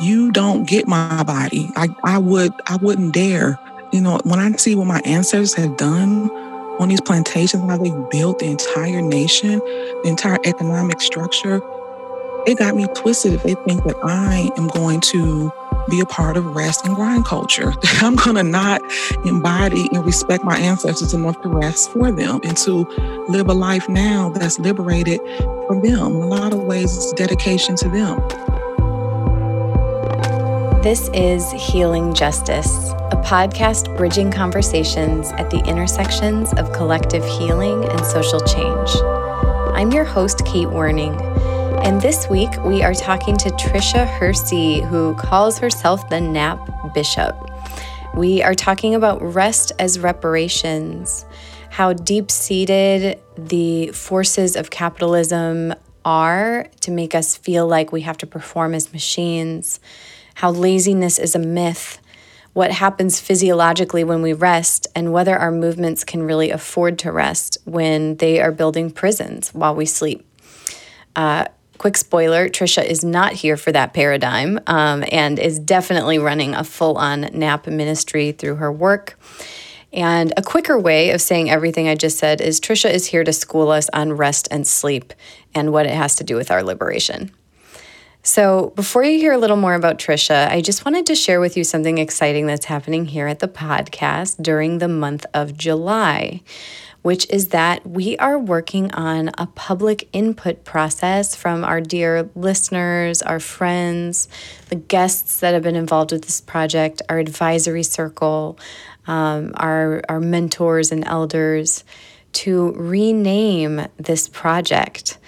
you don't get my body. I, I would I wouldn't dare. You know, when I see what my ancestors have done on these plantations, how they built the entire nation, the entire economic structure, it got me twisted if they think that I am going to be a part of rest and grind culture. that I'm going to not embody and respect my ancestors enough to rest for them and to live a life now that's liberated for them. In a lot of ways, it's dedication to them. This is Healing Justice, a podcast bridging conversations at the intersections of collective healing and social change. I'm your host, Kate Werning. And this week we are talking to Tricia Hersey, who calls herself the Nap Bishop. We are talking about rest as reparations, how deep seated the forces of capitalism are to make us feel like we have to perform as machines, how laziness is a myth, what happens physiologically when we rest, and whether our movements can really afford to rest when they are building prisons while we sleep. Uh, Quick spoiler Tricia is not here for that paradigm um, and is definitely running a full on nap ministry through her work. And a quicker way of saying everything I just said is Tricia is here to school us on rest and sleep and what it has to do with our liberation. So, before you hear a little more about Tricia, I just wanted to share with you something exciting that's happening here at the podcast during the month of July which is that we are working on a public input process from our dear listeners, our friends, the guests that have been involved with this project, our advisory circle, um, our, our mentors and elders to rename this project.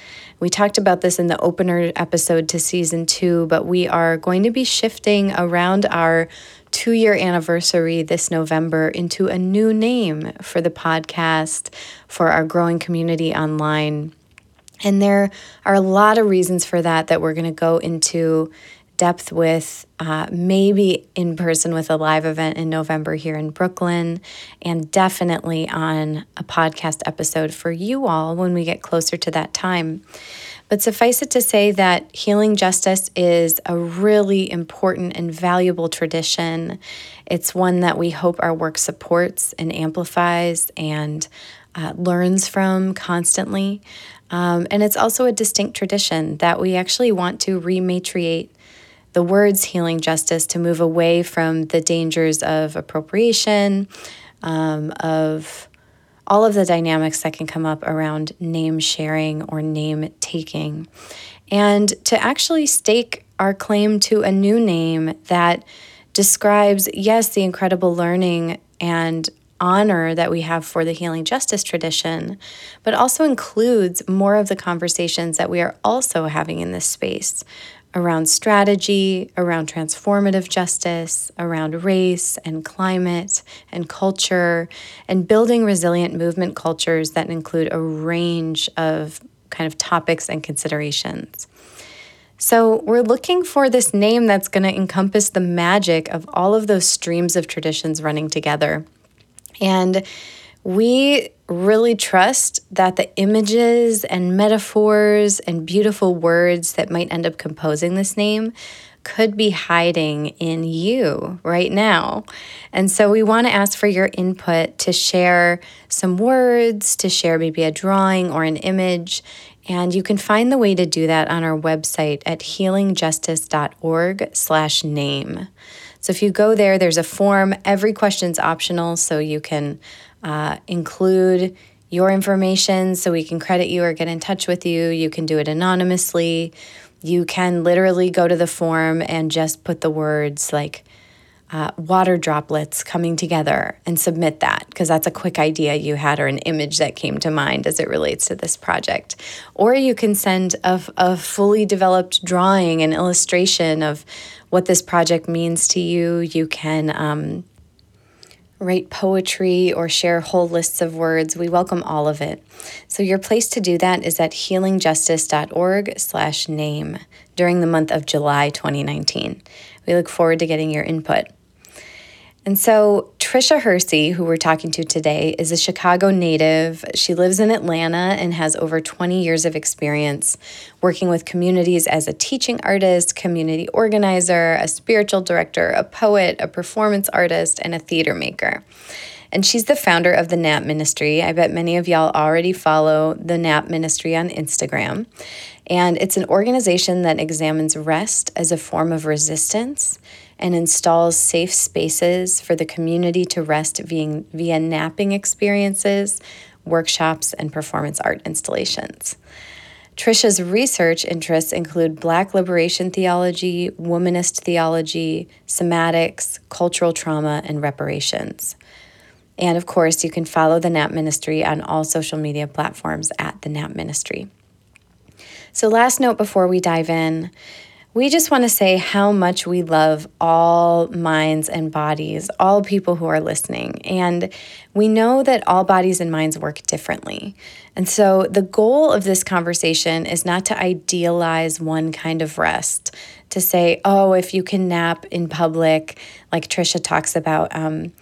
We talked about this in the opener episode to season two, but we are going to be shifting around our two year anniversary this November into a new name for the podcast, for our growing community online. And there are a lot of reasons for that that we're going to go into depth with, uh, maybe in person with a live event in November here in Brooklyn, and definitely on a podcast episode for you all when we get closer to that time. But suffice it to say that healing justice is a really important and valuable tradition. It's one that we hope our work supports and amplifies and uh, learns from constantly. Um, and it's also a distinct tradition that we actually want to rematriate the words healing justice to move away from the dangers of appropriation, um, of all of the dynamics that can come up around name sharing or name taking, and to actually stake our claim to a new name that describes, yes, the incredible learning and honor that we have for the healing justice tradition, but also includes more of the conversations that we are also having in this space around strategy, around transformative justice, around race and climate and culture, and building resilient movement cultures that include a range of kind of topics and considerations. So, we're looking for this name that's going to encompass the magic of all of those streams of traditions running together. And we really trust that the images and metaphors and beautiful words that might end up composing this name could be hiding in you right now. And so we want to ask for your input to share some words, to share maybe a drawing or an image. And you can find the way to do that on our website at healingjustice.org slash name. So if you go there, there's a form. Every question's optional, so you can uh, include your information so we can credit you or get in touch with you. You can do it anonymously. You can literally go to the form and just put the words like uh, water droplets coming together and submit that because that's a quick idea you had or an image that came to mind as it relates to this project. Or you can send a, a fully developed drawing and illustration of what this project means to you. You can um, write poetry, or share whole lists of words. We welcome all of it. So your place to do that is at healingjustice.org/name during the month of July 2019. We look forward to getting your input. And so, Tricia Hersey, who we're talking to today, is a Chicago native. She lives in Atlanta and has over 20 years of experience working with communities as a teaching artist, community organizer, a spiritual director, a poet, a performance artist, and a theater maker. And she's the founder of the NAP Ministry. I bet many of y'all already follow the NAP Ministry on Instagram. And it's an organization that examines rest as a form of resistance and installs safe spaces for the community to rest via, via napping experiences, workshops, and performance art installations. Tricia's research interests include Black liberation theology, womanist theology, somatics, cultural trauma, and reparations. And of course, you can follow the NAP Ministry on all social media platforms at the NAP Ministry. So, last note before we dive in we just want to say how much we love all minds and bodies, all people who are listening. And we know that all bodies and minds work differently. And so the goal of this conversation is not to idealize one kind of rest, to say, oh, if you can nap in public, like Tricia talks about, um,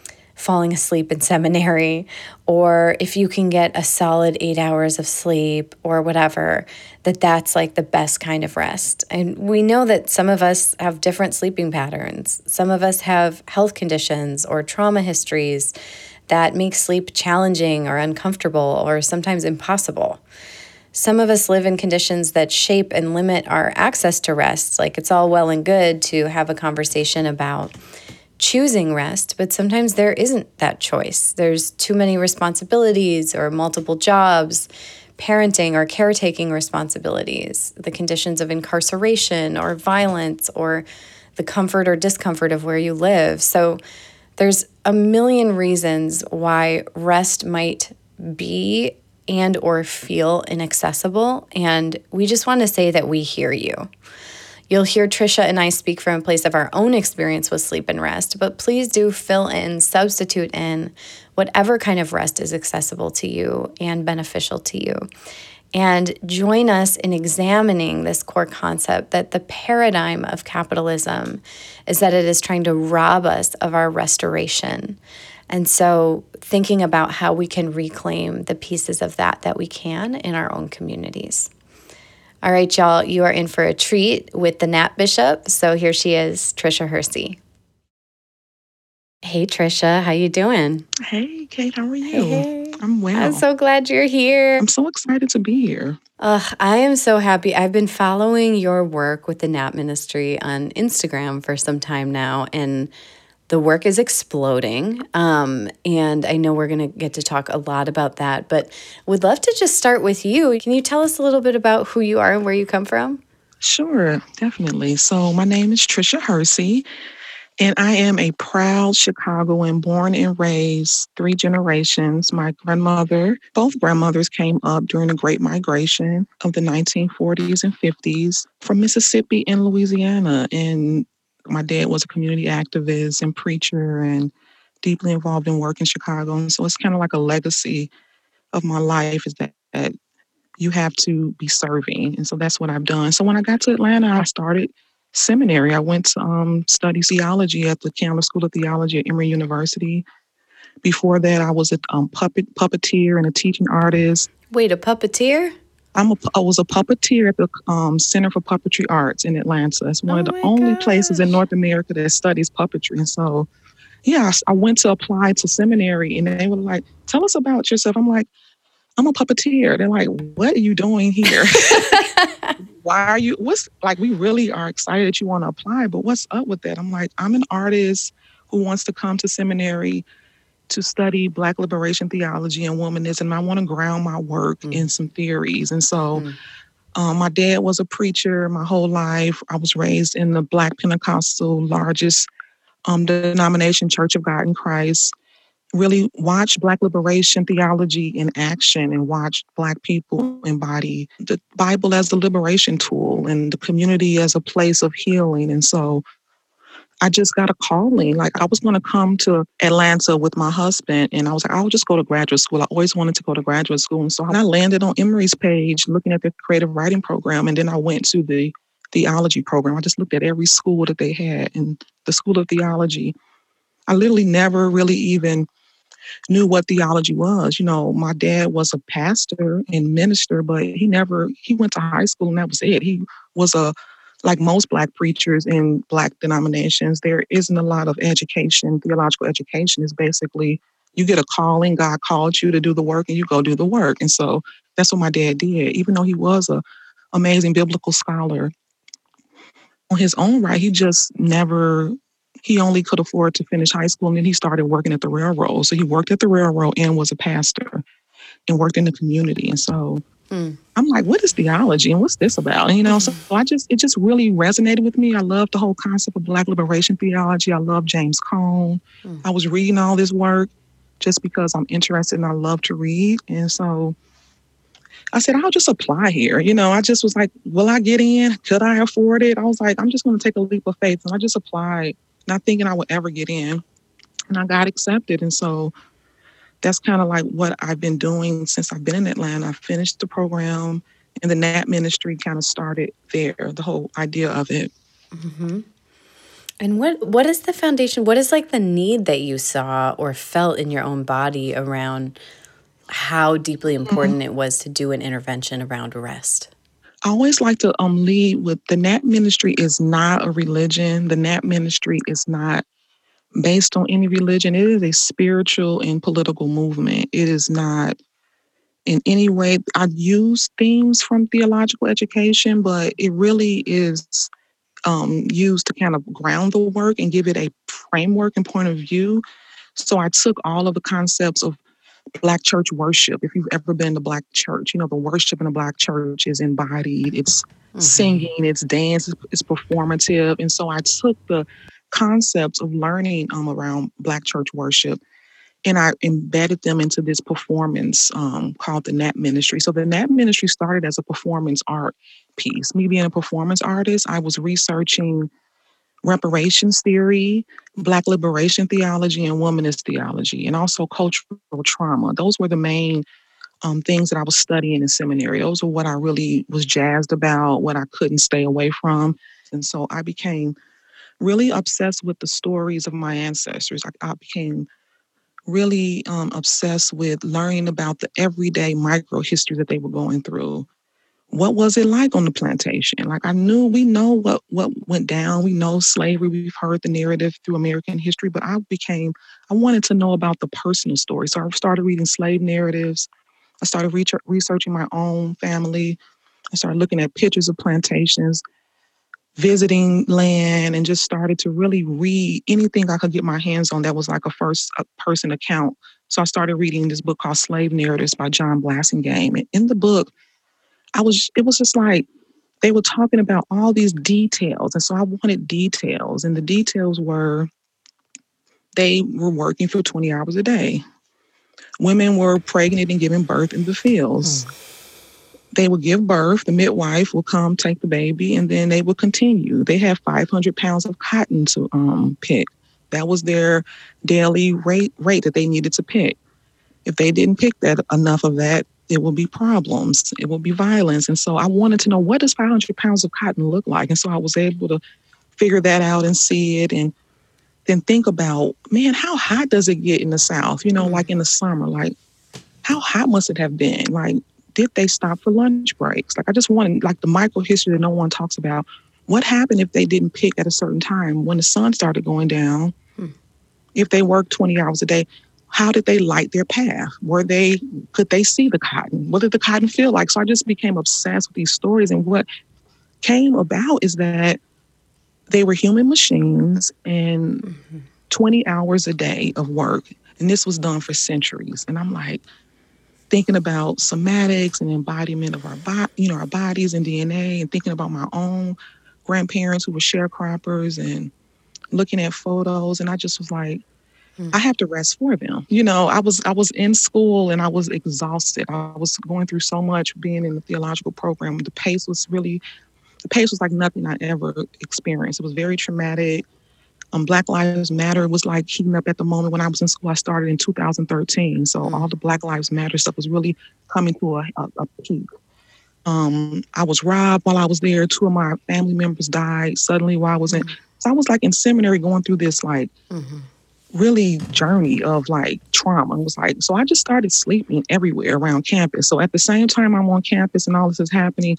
falling asleep in seminary, or if you can get a solid eight hours of sleep or whatever, that that's like the best kind of rest. And we know that some of us have different sleeping patterns. Some of us have health conditions or trauma histories that make sleep challenging or uncomfortable or sometimes impossible. Some of us live in conditions that shape and limit our access to rest. Like it's all well and good to have a conversation about choosing rest, but sometimes there isn't that choice. There's too many responsibilities or multiple jobs, parenting or caretaking responsibilities, the conditions of incarceration or violence, or the comfort or discomfort of where you live. So there's a million reasons why rest might be and or feel inaccessible and we just want to say that we hear you. You'll hear Tricia and I speak from a place of our own experience with sleep and rest, but please do fill in, substitute in whatever kind of rest is accessible to you and beneficial to you. And join us in examining this core concept that the paradigm of capitalism is that it is trying to rob us of our restoration. And so, thinking about how we can reclaim the pieces of that that we can in our own communities. All right, y'all, you are in for a treat with the Nap Bishop. So here she is, Tricia Hersey. Hey Tricia, how you doing? Hey Kate, how are you? Hey. I'm well. I'm so glad you're here. I'm so excited to be here. Ugh, I am so happy. I've been following your work with the Nap Ministry on Instagram for some time now, and the work is exploding. Um, and I know we're going to get to talk a lot about that, but would love to just start with you. Can you tell us a little bit about who you are and where you come from? Sure, definitely. So, my name is Tricia Hersey, and I am a proud Chicagoan, born and raised three generations. My grandmother, both grandmothers came up during the Great Migration of the 1940s and 50s from Mississippi and Louisiana. And my dad was a community activist and preacher and deeply involved in work in Chicago. And so it's kind of like a legacy of my life is that, that you have to be serving. And so that's what I've done. So when I got to Atlanta, I started seminary. I went to um, study theology at the Candler School of Theology at Emory University. Before that, I was a um, puppet puppeteer and a teaching artist. Wait, a puppeteer? I'm a, I was a puppeteer at the um, Center for Puppetry Arts in Atlanta. It's one oh of the only gosh. places in North America that studies puppetry. And so, yeah, I, I went to apply to seminary and they were like, tell us about yourself. I'm like, I'm a puppeteer. They're like, what are you doing here? Why are you, what's like, we really are excited that you want to apply, but what's up with that? I'm like, I'm an artist who wants to come to seminary to study Black liberation theology and womanism. I want to ground my work mm. in some theories. And so mm. um, my dad was a preacher my whole life. I was raised in the Black Pentecostal, largest um, denomination, Church of God in Christ. Really watched Black liberation theology in action and watched Black people embody the Bible as the liberation tool and the community as a place of healing. And so I just got a calling. Like I was going to come to Atlanta with my husband, and I was like, I'll just go to graduate school. I always wanted to go to graduate school, and so I landed on Emory's page, looking at the creative writing program, and then I went to the theology program. I just looked at every school that they had and the School of Theology, I literally never really even knew what theology was. You know, my dad was a pastor and minister, but he never he went to high school and that was it. He was a like most black preachers in black denominations, there isn't a lot of education. Theological education is basically you get a calling, God called you to do the work and you go do the work. And so that's what my dad did. Even though he was a amazing biblical scholar on his own right, he just never he only could afford to finish high school and then he started working at the railroad. So he worked at the railroad and was a pastor and worked in the community. And so mm. I'm like, what is theology and what's this about? And, you know, so I just, it just really resonated with me. I love the whole concept of Black liberation theology. I love James Cone. Mm. I was reading all this work just because I'm interested and I love to read. And so I said, I'll just apply here. You know, I just was like, will I get in? Could I afford it? I was like, I'm just going to take a leap of faith. And I just applied, not thinking I would ever get in. And I got accepted. And so that's kind of like what I've been doing since I've been in Atlanta. I finished the program and the NAP ministry kind of started there, the whole idea of it. Mm-hmm. And what what is the foundation? What is like the need that you saw or felt in your own body around how deeply mm-hmm. important mm-hmm. it was to do an intervention around rest? I always like to um, lead with the NAP ministry is not a religion. The NAP ministry is not based on any religion. It is a spiritual and political movement. It is not in any way. I use themes from theological education, but it really is um, used to kind of ground the work and give it a framework and point of view. So I took all of the concepts of Black church worship. If you've ever been to Black church, you know, the worship in a Black church is embodied, it's mm-hmm. singing, it's dance, it's, it's, performative. And so I took the concepts of learning um, around Black church worship and I embedded them into this performance um, called the Nap Ministry. So the Nap Ministry started as a performance art piece. Me being a performance artist, I was researching reparations theory, Black liberation theology, and womanist theology, and also cultural trauma. Those were the main um, things that I was studying in seminary. Those were what I really was jazzed about, what I couldn't stay away from. And so I became really obsessed with the stories of my ancestors. I, I became really um, obsessed with learning about the everyday micro history that they were going through. What was it like on the plantation? Like I knew we know what what went down. We know slavery. We've heard the narrative through American history, but I became I wanted to know about the personal story. So I started reading slave narratives. I started researching my own family. I started looking at pictures of plantations visiting land and just started to really read anything I could get my hands on that was like a first person account. So I started reading this book called Slave Narratives by John Blassingame. And in the book, I was it was just like they were talking about all these details. And so I wanted details. And the details were they were working for 20 hours a day. Women were pregnant and giving birth in the fields. Hmm they would give birth, the midwife will come take the baby, and then they would continue. They had 500 pounds of cotton to um, pick. That was their daily rate rate that they needed to pick. If they didn't pick that enough of that, it will be problems. It will be violence. And so I wanted to know what does 500 pounds of cotton look like? And so I was able to figure that out and see it and then think about, man, how hot does it get in the South? You know, like in the summer, like how hot must it have been? Like did they stop for lunch breaks? Like I just wanted like the micro history that no one talks about. What happened if they didn't pick at a certain time when the sun started going down? Hmm. If they worked 20 hours a day, how did they light their path? Were they could they see the cotton? What did the cotton feel like? So I just became obsessed with these stories. And what came about is that they were human machines and mm-hmm. 20 hours a day of work. And this was done for centuries. And I'm like, thinking about somatics and embodiment of our body, you know, our bodies and DNA, and thinking about my own grandparents who were sharecroppers and looking at photos, and I just was like, mm. I have to rest for them. You know, I was I was in school and I was exhausted. I was going through so much being in the theological program. The pace was really the pace was like nothing I ever experienced. It was very traumatic um, Black Lives Matter was like heating up at the moment when I was in school. I started in 2013. So mm-hmm. all the Black Lives Matter stuff was really coming to a, a, a peak. Um, I was robbed while I was there. Two of my family members died suddenly while I was in. Mm-hmm. So I was like in seminary going through this like mm-hmm. really journey of like trauma. It was like, so I just started sleeping everywhere around campus. So at the same time I'm on campus and all this is happening,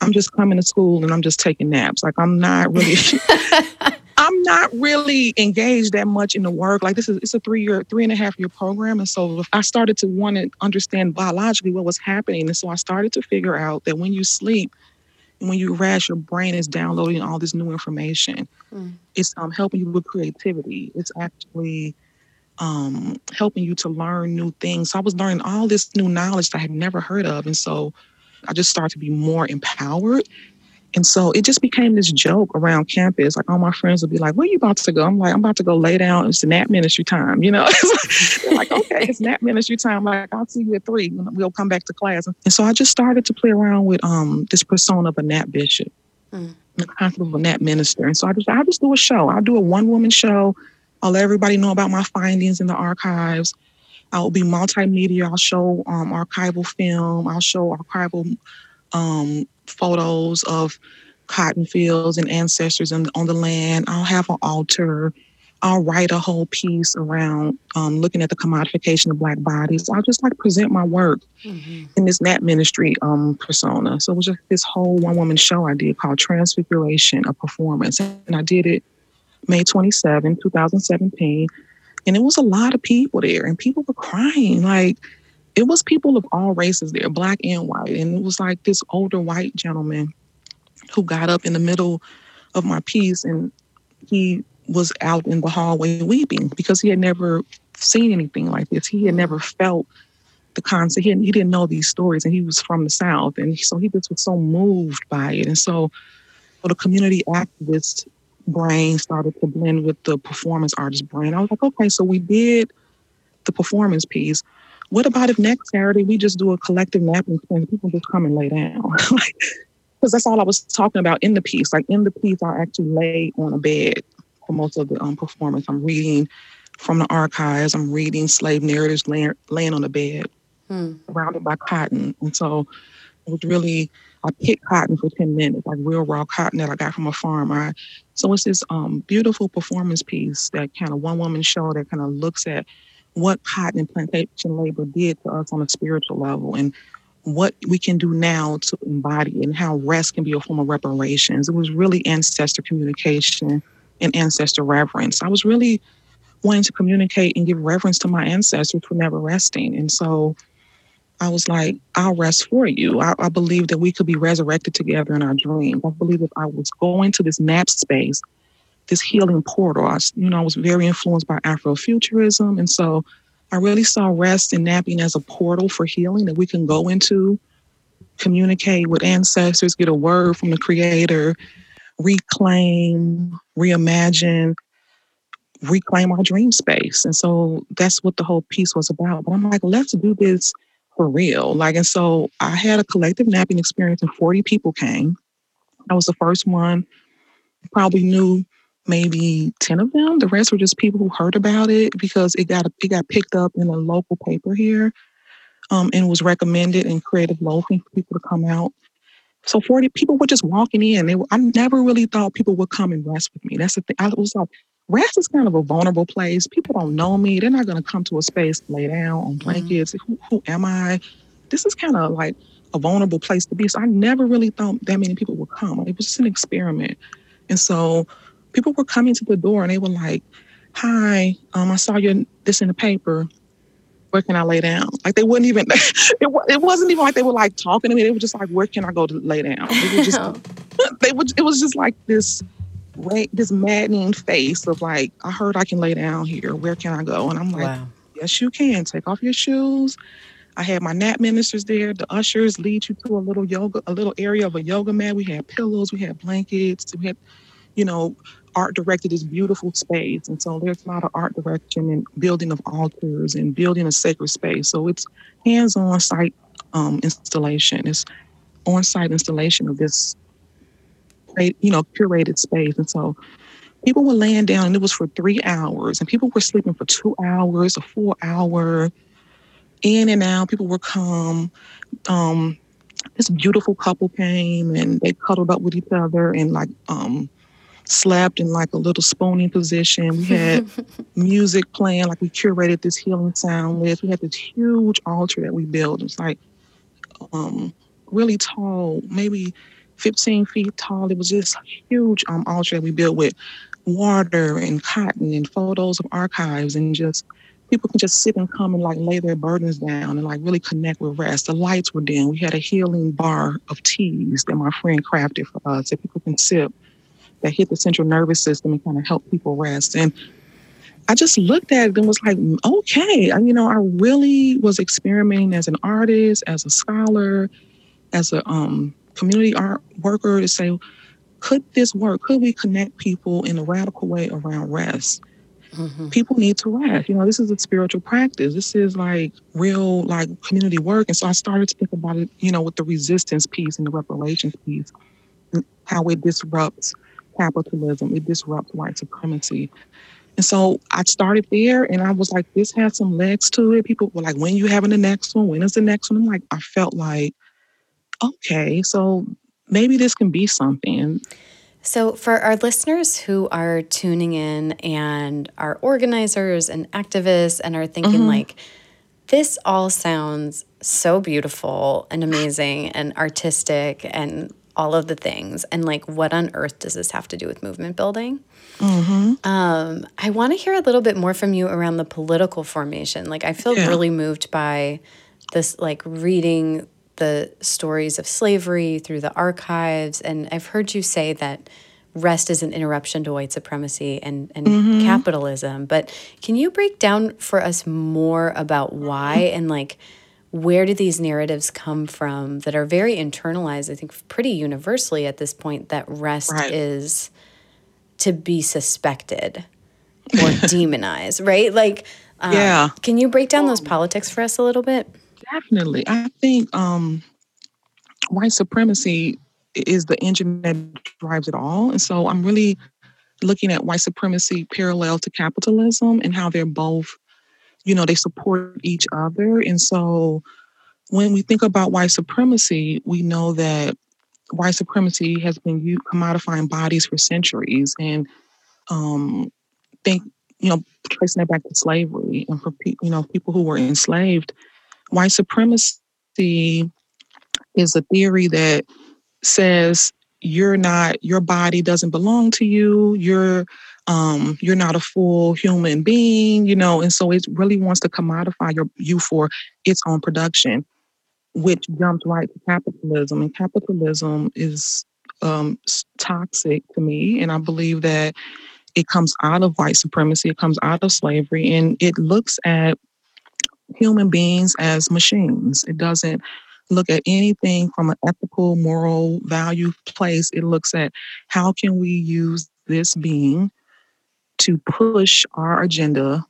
I'm just coming to school and I'm just taking naps. Like I'm not really I'm not really engaged that much in the work. Like this is it's a three year, three and a half year program. And so I started to want to understand biologically what was happening. And so I started to figure out that when you sleep and when you rest, your brain is downloading all this new information. Mm. It's um, helping you with creativity. It's actually um, helping you to learn new things. So I was learning all this new knowledge that I had never heard of. And so I just started to be more empowered and so it just became this joke around campus. Like all my friends would be like, Where you about to go? I'm like, I'm about to go lay down. It's nap ministry time, you know? They're like, okay, it's nap ministry time. Like, I'll see you at three. We'll come back to class. And so I just started to play around with um this persona of a nap bishop, mm. the concept of a nap minister. And so I just I just do a show. I'll do a one-woman show. I'll let everybody know about my findings in the archives. I'll be multimedia. I'll show um, archival film. I'll show archival um, photos of cotton fields and ancestors on, on the land. I'll have an altar. I'll write a whole piece around um, looking at the commodification of Black bodies. I'll just like present my work mm-hmm. in this Nap ministry um, persona. So it was just this whole one woman show I did called Transfiguration, a performance. And I did it May 27, 2017. And it was a lot of people there, and people were crying. Like, it was people of all races there, black and white. And it was like this older white gentleman who got up in the middle of my piece and he was out in the hallway weeping because he had never seen anything like this. He had never felt the concept. He, he didn't know these stories and he was from the South. And so he just was so moved by it. And so, the community activist brain started to blend with the performance artist brain. I was like, okay, so we did the performance piece what about if next Saturday we just do a collective napping experience? People just come and lay down. Because that's all I was talking about in the piece. Like in the piece, I actually lay on a bed for most of the um, performance. I'm reading from the archives. I'm reading slave narratives laying, laying on the bed, hmm. surrounded by cotton. And so it was really, I picked cotton for 10 minutes, like real raw cotton that I got from a farm. I, so it's this um, beautiful performance piece that kind of one woman show that kind of looks at what cotton plantation labor did to us on a spiritual level and what we can do now to embody and how rest can be a form of reparations. It was really ancestor communication and ancestor reverence. I was really wanting to communicate and give reverence to my ancestors for never resting. And so I was like, I'll rest for you. I, I believe that we could be resurrected together in our dreams. I believe if I was going to this nap space this healing portal. I, you know, I was very influenced by Afrofuturism. And so I really saw rest and napping as a portal for healing that we can go into, communicate with ancestors, get a word from the creator, reclaim, reimagine, reclaim our dream space. And so that's what the whole piece was about. But I'm like, let's do this for real. Like, and so I had a collective napping experience and 40 people came. I was the first one. Probably knew maybe 10 of them. The rest were just people who heard about it because it got it got picked up in a local paper here um, and was recommended in creative loafing for people to come out. So 40 people were just walking in. They were, I never really thought people would come and rest with me. That's the thing. I was like, rest is kind of a vulnerable place. People don't know me. They're not going to come to a space, lay down on mm-hmm. blankets. Mm-hmm. Who, who am I? This is kind of like a vulnerable place to be. So I never really thought that many people would come. It was just an experiment. And so people were coming to the door and they were like, "Hi, um, I saw your this in the paper. Where can I lay down?" Like they wouldn't even. It, it wasn't even like they were like talking to me. They were just like, "Where can I go to lay down?" They were just. they would. It was just like this. This maddening face of like, I heard I can lay down here. Where can I go? And I'm like, wow. yes, you can. Take off your shoes. I had my nap ministers there. The ushers lead you to a little yoga, a little area of a yoga mat. We had pillows, we had blankets, we had, you know, art directed this beautiful space. And so there's a lot of art direction and building of altars and building a sacred space. So it's hands on site um, installation. It's on site installation of this, you know, curated space. And so people were laying down and it was for three hours and people were sleeping for two hours, a four hour in and out. People were come. Um, this beautiful couple came and they cuddled up with each other and like um, slept in like a little spooning position. We had music playing, like we curated this healing sound list. We had this huge altar that we built. It's like um, really tall, maybe 15 feet tall. It was just huge um, altar that we built with water and cotton and photos of archives and just people can just sit and come and like lay their burdens down and like really connect with rest. The lights were dim. We had a healing bar of teas that my friend crafted for us that people can sip that hit the central nervous system and kind of help people rest. And I just looked at it and was like, okay, you know, I really was experimenting as an artist, as a scholar, as a um, community art worker to say, could this work? Could we connect people in a radical way around rest? Mm-hmm. People need to rest. You know, this is a spiritual practice. This is like real, like community work. And so I started to think about it, you know, with the resistance piece and the reparations piece, how it disrupts capitalism, it disrupts white supremacy. And so I started there and I was like, this has some legs to it. People were like, when you having the next one? When is the next one? I'm like, I felt like, okay, so maybe this can be something. So, for our listeners who are tuning in and are organizers and activists and are thinking, mm-hmm. like, this all sounds so beautiful and amazing and artistic and all of the things. And, like, what on earth does this have to do with movement building? Mm-hmm. Um, I want to hear a little bit more from you around the political formation. Like, I feel yeah. really moved by this, like, reading the stories of slavery through the archives. And I've heard you say that rest is an interruption to white supremacy and, and mm-hmm. capitalism. But can you break down for us more about why and like where do these narratives come from that are very internalized, I think pretty universally at this point, that rest right. is to be suspected or demonized, right? Like, um, yeah. Can you break down those politics for us a little bit? Definitely. I think um, white supremacy is the engine that drives it all. And so I'm really looking at white supremacy parallel to capitalism and how they're both, you know, they support each other. And so when we think about white supremacy, we know that white supremacy has been commodifying bodies for centuries. And um, think, you know, tracing it back to slavery and for pe- you know people who were enslaved, white supremacy is a theory that says you're not your body doesn't belong to you. You're um, you're not a full human being you know and so it really wants to commodify your you for its own production which jumps right to capitalism. And capitalism is um, toxic to me and i believe that it comes out of white supremacy it comes out of slavery and it looks at human beings as machines. It doesn't look at anything from an ethical, moral value place. It looks at how can we use this being to push our agenda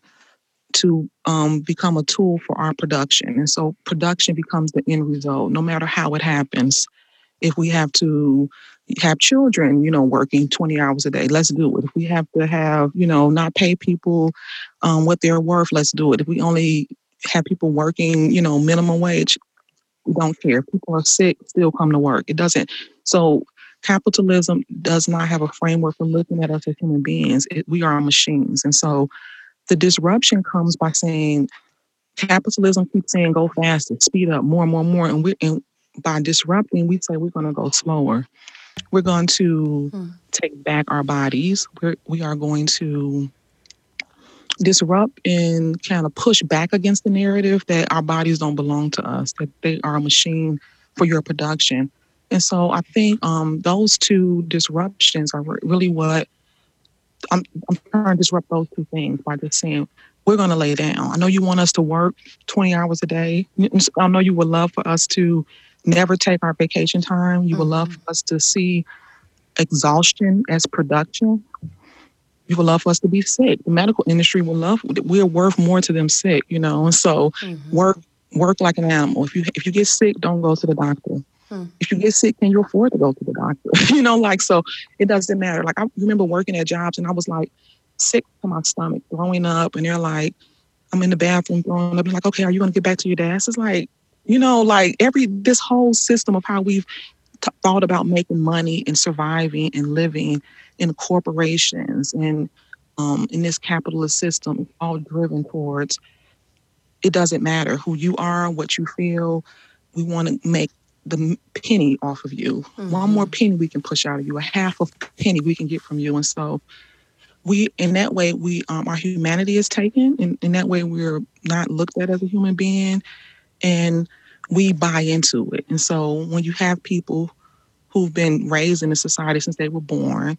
to um, become a tool for our production. And so production becomes the end result, no matter how it happens. If we have to have children, you know, working 20 hours a day, let's do it. If we have to have, you know, not pay people um, what they're worth, let's do it. If we only have people working, you know, minimum wage. We don't care. People are sick, still come to work. It doesn't. So capitalism does not have a framework for looking at us as human beings. It, we are machines. And so the disruption comes by saying capitalism keeps saying go faster, speed up, more and more and more. And we and by disrupting, we say we're going to go slower. We're going to hmm. take back our bodies. We're, we are going to disrupt and kind of push back against the narrative that our bodies don't belong to us, that they are a machine for your production. And so I think um, those two disruptions are really what I'm, I'm trying to disrupt those two things by just saying, we're going to lay down. I know you want us to work 20 hours a day. I know you would love for us to never take our vacation time. You mm-hmm. would love mm-hmm. for us to see exhaustion as production. Would love for us to be sick. The medical industry will love we're worth more to them sick, you know. And so mm-hmm. work work like an animal. If you if you get sick, don't go to the doctor. Hmm. If you get sick, can you afford to go to the doctor? you know, like so it doesn't matter. Like I remember working at jobs and I was like sick to my stomach, throwing up, and they're like, I'm in the bathroom throwing up. They're like, okay, are you gonna get back to your desk? It's like, you know, like every this whole system of how we've t- thought about making money and surviving and living in corporations and um, in this capitalist system, all driven towards it doesn't matter who you are, what you feel. We want to make the penny off of you. Mm-hmm. One more penny we can push out of you, a half of penny we can get from you. And so we in that way we um, our humanity is taken and in that way we're not looked at as a human being and we buy into it. And so when you have people who've been raised in a society since they were born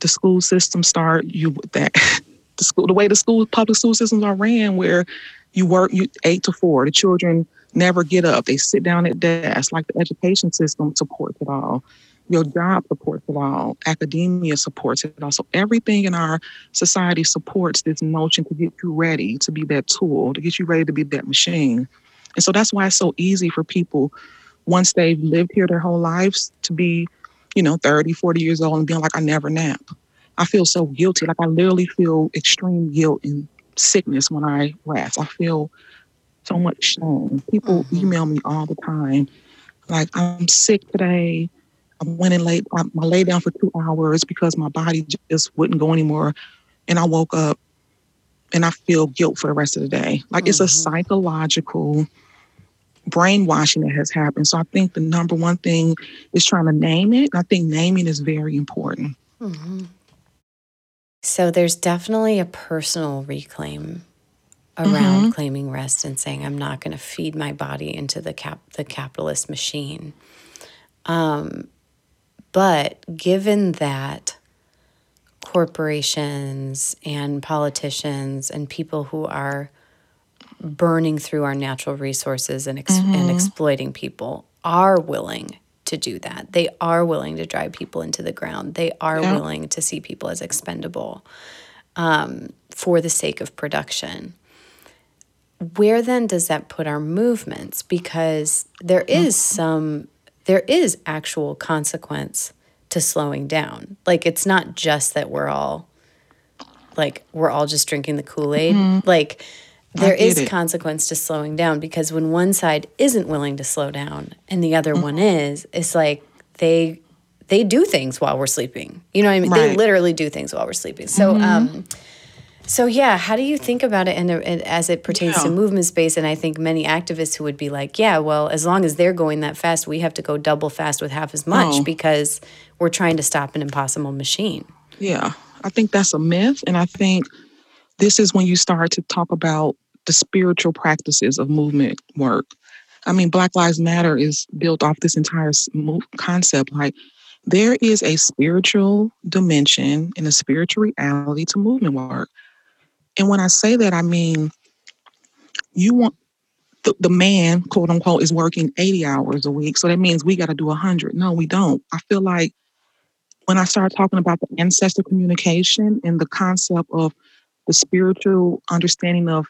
the school system start you with that the school the way the school public school systems are ran where you work you eight to four the children never get up. They sit down at desks. Like the education system supports it all. Your job supports it all. Academia supports it all. So everything in our society supports this notion to get you ready to be that tool to get you ready to be that machine and so that's why it's so easy for people once they've lived here their whole lives to be you know, 30, 40 years old and being like, I never nap. I feel so guilty. Like I literally feel extreme guilt and sickness when I rest. I feel so much shame. People mm-hmm. email me all the time, like, I'm sick today. I went in late, I, I lay down for two hours because my body just wouldn't go anymore. And I woke up and I feel guilt for the rest of the day. Like mm-hmm. it's a mm-hmm. psychological brainwashing that has happened. So I think the number one thing is trying to name it. I think naming is very important. Mm-hmm. So there's definitely a personal reclaim around mm-hmm. claiming rest and saying I'm not going to feed my body into the cap the capitalist machine. Um, but given that corporations and politicians and people who are burning through our natural resources and, ex- mm-hmm. and exploiting people are willing to do that. They are willing to drive people into the ground. They are yeah. willing to see people as expendable um, for the sake of production. Where then does that put our movements? Because there is mm-hmm. some, there is actual consequence to slowing down. Like it's not just that we're all, like we're all just drinking the Kool Aid. Mm-hmm. Like there is it. consequence to slowing down because when one side isn't willing to slow down and the other mm-hmm. one is, it's like they they do things while we're sleeping. You know what I mean? Right. They literally do things while we're sleeping. So mm-hmm. um so yeah, how do you think about it in, in as it pertains yeah. to movement space? And I think many activists who would be like, yeah, well, as long as they're going that fast, we have to go double fast with half as much oh. because we're trying to stop an impossible machine. Yeah, I think that's a myth, and I think this is when you start to talk about the spiritual practices of movement work. I mean, Black Lives Matter is built off this entire concept. Like, there is a spiritual dimension and a spiritual reality to movement work. And when I say that, I mean, you want the, the man, quote unquote, is working 80 hours a week. So that means we got to do 100. No, we don't. I feel like when I start talking about the ancestor communication and the concept of the spiritual understanding of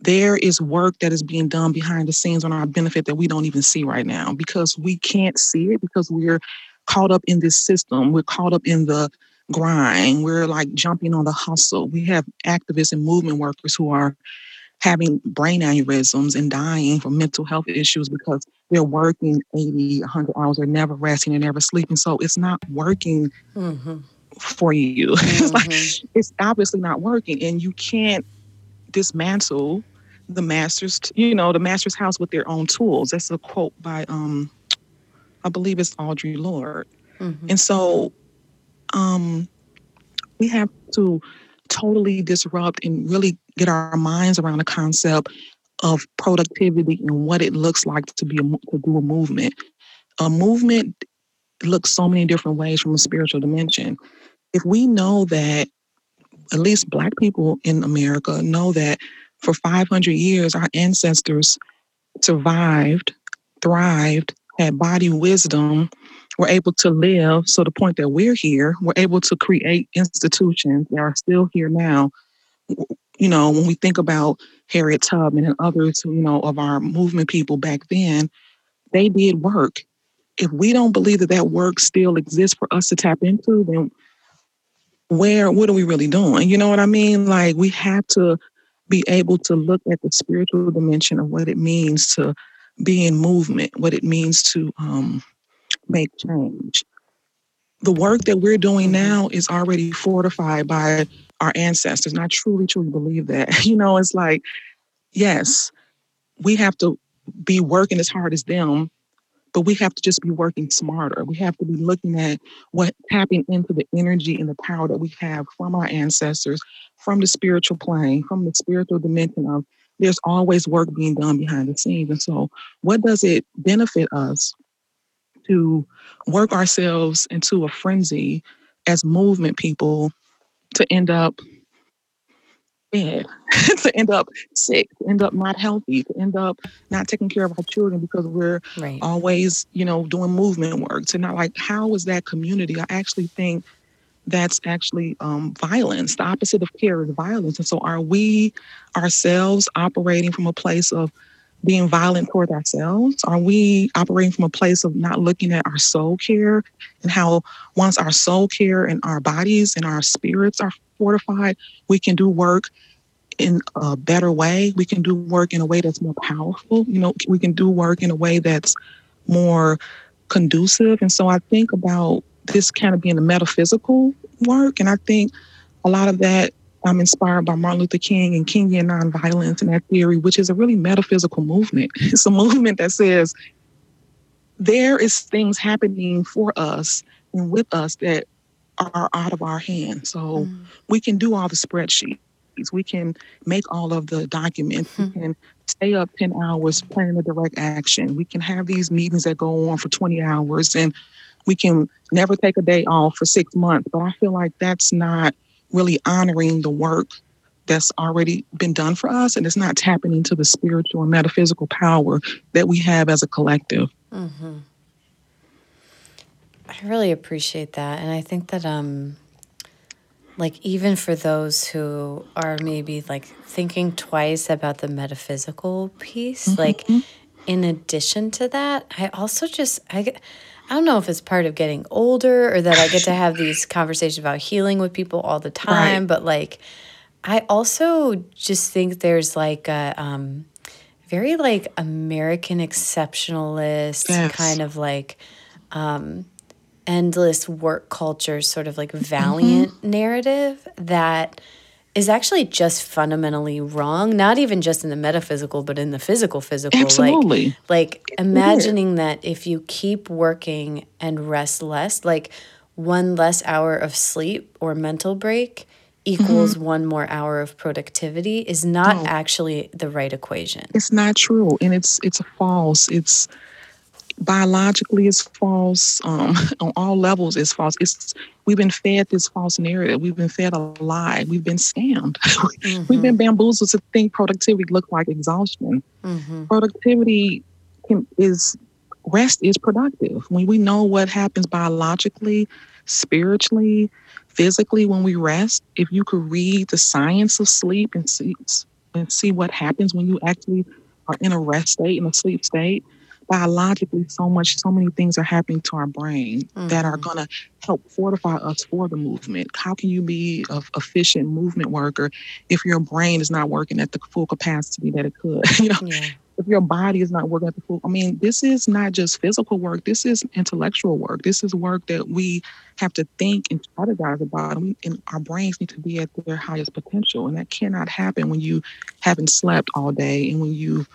there is work that is being done behind the scenes on our benefit that we don't even see right now because we can't see it because we're caught up in this system. We're caught up in the grind. We're like jumping on the hustle. We have activists and movement workers who are having brain aneurysms and dying from mental health issues because they're working 80, 100 hours. They're never resting. They're never sleeping. So it's not working mm-hmm for you. Mm-hmm. it's like mm-hmm. it's obviously not working, and you can't dismantle the master's, you know, the master's house with their own tools. That's a quote by, um, I believe it's Audre Lorde. Mm-hmm. And so, um, we have to totally disrupt and really get our minds around the concept of productivity and what it looks like to be a, to do a movement. A movement looks so many different ways from a spiritual dimension if we know that at least black people in America know that for 500 years our ancestors survived, thrived, had body wisdom, were able to live. So the point that we're here, we're able to create institutions that are still here now. You know, when we think about Harriet Tubman and others, you know, of our movement people back then, they did work. If we don't believe that that work still exists for us to tap into, then where what are we really doing? You know what I mean? Like we have to be able to look at the spiritual dimension of what it means to be in movement, what it means to um, make change. The work that we're doing mm-hmm. now is already fortified by our ancestors. And I truly, truly believe that. You know, it's like, yes, we have to be working as hard as them, but we have to just be working smarter. We have to be looking at what tapping into the energy and the power that we have from our ancestors, from the spiritual plane, from the spiritual dimension of there's always work being done behind the scenes. And so, what does it benefit us to work ourselves into a frenzy as movement people to end up dead, to end up sick, to end up not healthy, to end up not taking care of our children because we're right. always, you know, doing movement work. To not like, how is that community? I actually think that's actually um, violence. The opposite of care is violence. And so, are we ourselves operating from a place of being violent toward ourselves? Are we operating from a place of not looking at our soul care and how once our soul care and our bodies and our spirits are fortified, we can do work in a better way. We can do work in a way that's more powerful. You know, we can do work in a way that's more conducive. And so I think about this kind of being a metaphysical work. And I think a lot of that I'm inspired by Martin Luther King and Kingian nonviolence and that theory, which is a really metaphysical movement. It's a movement that says there is things happening for us and with us that are out of our hands. So mm. we can do all the spreadsheets. We can make all of the documents. Mm. We hmm. can stay up 10 hours planning a direct action. We can have these meetings that go on for 20 hours and we can never take a day off for six months. But I feel like that's not really honoring the work that's already been done for us and it's not tapping into the spiritual and metaphysical power that we have as a collective. Mm-hmm. I really appreciate that. And I think that, um, like, even for those who are maybe like thinking twice about the metaphysical piece, mm-hmm. like, in addition to that, I also just, I, I don't know if it's part of getting older or that I get to have these conversations about healing with people all the time, right. but like I also just think there's like a um, very like American exceptionalist yes. kind of like um, endless work culture sort of like mm-hmm. valiant mm-hmm. narrative that is actually just fundamentally wrong not even just in the metaphysical but in the physical physical Absolutely. like like imagining that if you keep working and rest less like one less hour of sleep or mental break equals mm-hmm. one more hour of productivity is not no. actually the right equation it's not true and it's it's false it's biologically it's false um, on all levels it's false. It's we've been fed this false narrative. We've been fed a lie. We've been scammed. Mm-hmm. we've been bamboozled to think productivity looked like exhaustion. Mm-hmm. productivity can, is rest is productive. When we know what happens biologically spiritually physically when we rest if you could read the science of sleep and see and see what happens when you actually are in a rest state in a sleep state biologically so much so many things are happening to our brain mm-hmm. that are mm-hmm. going to help fortify us for the movement how can you be a efficient movement worker if your brain is not working at the full capacity that it could you know yeah. if your body is not working at the full i mean this is not just physical work this is intellectual work this is work that we have to think and strategize about and, we, and our brains need to be at their highest potential and that cannot happen when you haven't slept all day and when you've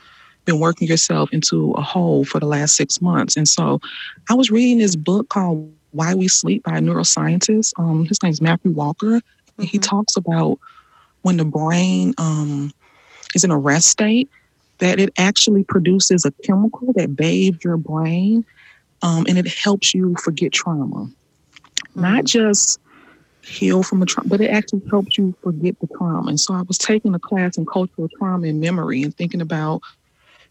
been working yourself into a hole for the last six months. And so I was reading this book called Why We Sleep by a neuroscientist. Um, his name is Matthew Walker. Mm-hmm. And he mm-hmm. talks about when the brain um, is in a rest state, that it actually produces a chemical that bathes your brain um, and it helps you forget trauma. Mm-hmm. Not just heal from a trauma, but it actually helps you forget the trauma. And so I was taking a class in cultural trauma and memory and thinking about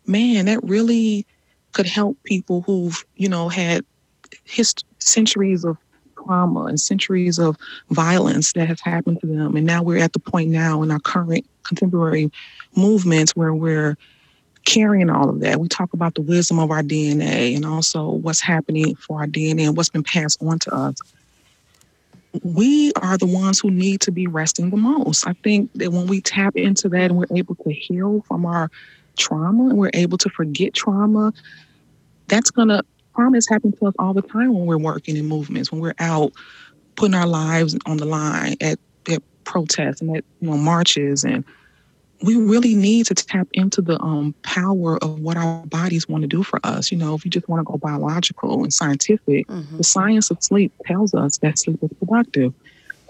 man, that really could help people who've, you know, had centuries of trauma and centuries of violence that has happened to them. And now we're at the point now in our current contemporary movements where we're carrying all of that. We talk about the wisdom of our DNA and also what's happening for our DNA and what's been passed on to us. We are the ones who need to be resting the most. I think that when we tap into that and we're able to heal from our trauma and we're able to forget trauma, that's going to trauma is happening to us all the time when we're working in movements, when we're out putting our lives on the line at, at protests and at you know marches and we really need to tap into the um, power of what our bodies want to do for us. You know, if you just want to go biological and scientific, mm-hmm. the science of sleep tells us that sleep is productive.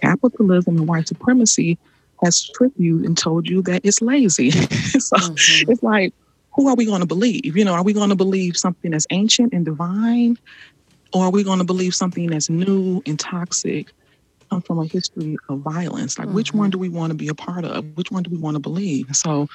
Capitalism and white supremacy has tricked you and told you that it's lazy. so mm-hmm. it's like, who are we going to believe? You know, are we going to believe something that's ancient and divine? Or are we going to believe something that's new and toxic come from a history of violence. Like, mm-hmm. which one mm-hmm. do we want to be a part of? Which one do we want to believe? So,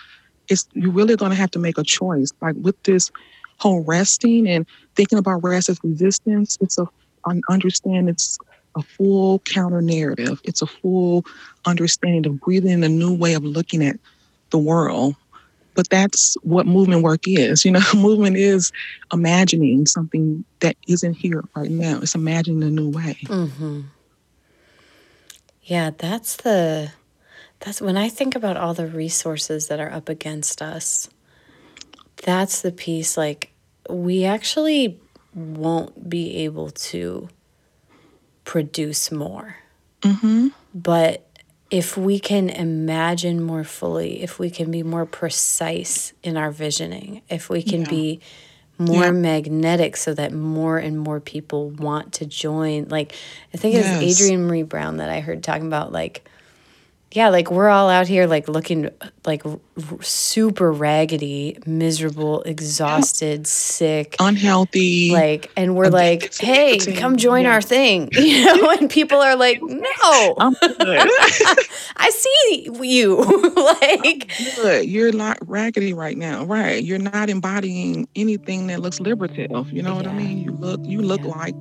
it's you're really going to have to make a choice. Like with this whole resting and thinking about rest as resistance, it's a I understand it's a full counter narrative. It's a full understanding of breathing a new way of looking at the world. But that's what movement work is. You know, movement is imagining something that isn't here right now. It's imagining a new way. Mm-hmm. Yeah, that's the that's when I think about all the resources that are up against us. That's the piece like we actually won't be able to produce more. Mm-hmm. But if we can imagine more fully, if we can be more precise in our visioning, if we can yeah. be more yeah. magnetic so that more and more people want to join. Like, I think yes. it was Adrienne Maree Brown that I heard talking about, like, yeah, like we're all out here like looking like r- super raggedy, miserable, exhausted, sick, unhealthy. Like, and we're like, "Hey, come join yeah. our thing," you know. And people are like, "No, I see you." like. You're not raggedy right now, right? You're not embodying anything that looks liberative. You know what I mean? You look, you look yeah. like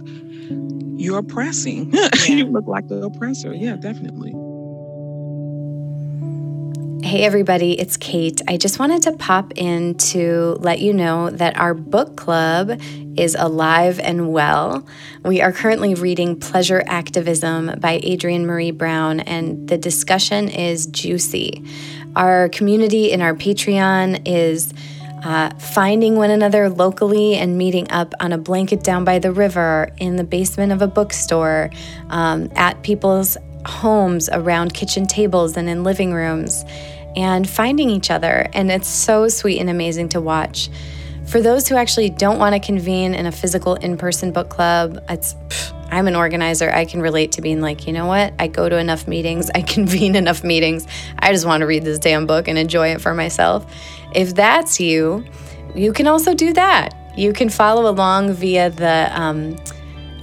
you're oppressing. you look like the oppressor. Yeah, definitely. Hey, everybody, it's Kate. I just wanted to pop in to let you know that our book club is alive and well. We are currently reading Pleasure Activism by Adrienne Maree Brown, and the discussion is juicy. Our community in our Patreon is. Uh, finding one another locally and meeting up on a blanket down by the river, in the basement of a bookstore, um, at people's homes around kitchen tables and in living rooms and finding each other. And it's so sweet and amazing to watch. For those who actually don't want to convene in a physical in person book club, it's. I'm an organizer. I can relate to being like, you know what? I go to enough meetings, I convene enough meetings. I just want to read this damn book and enjoy it for myself. If that's you, you can also do that. You can follow along via the um,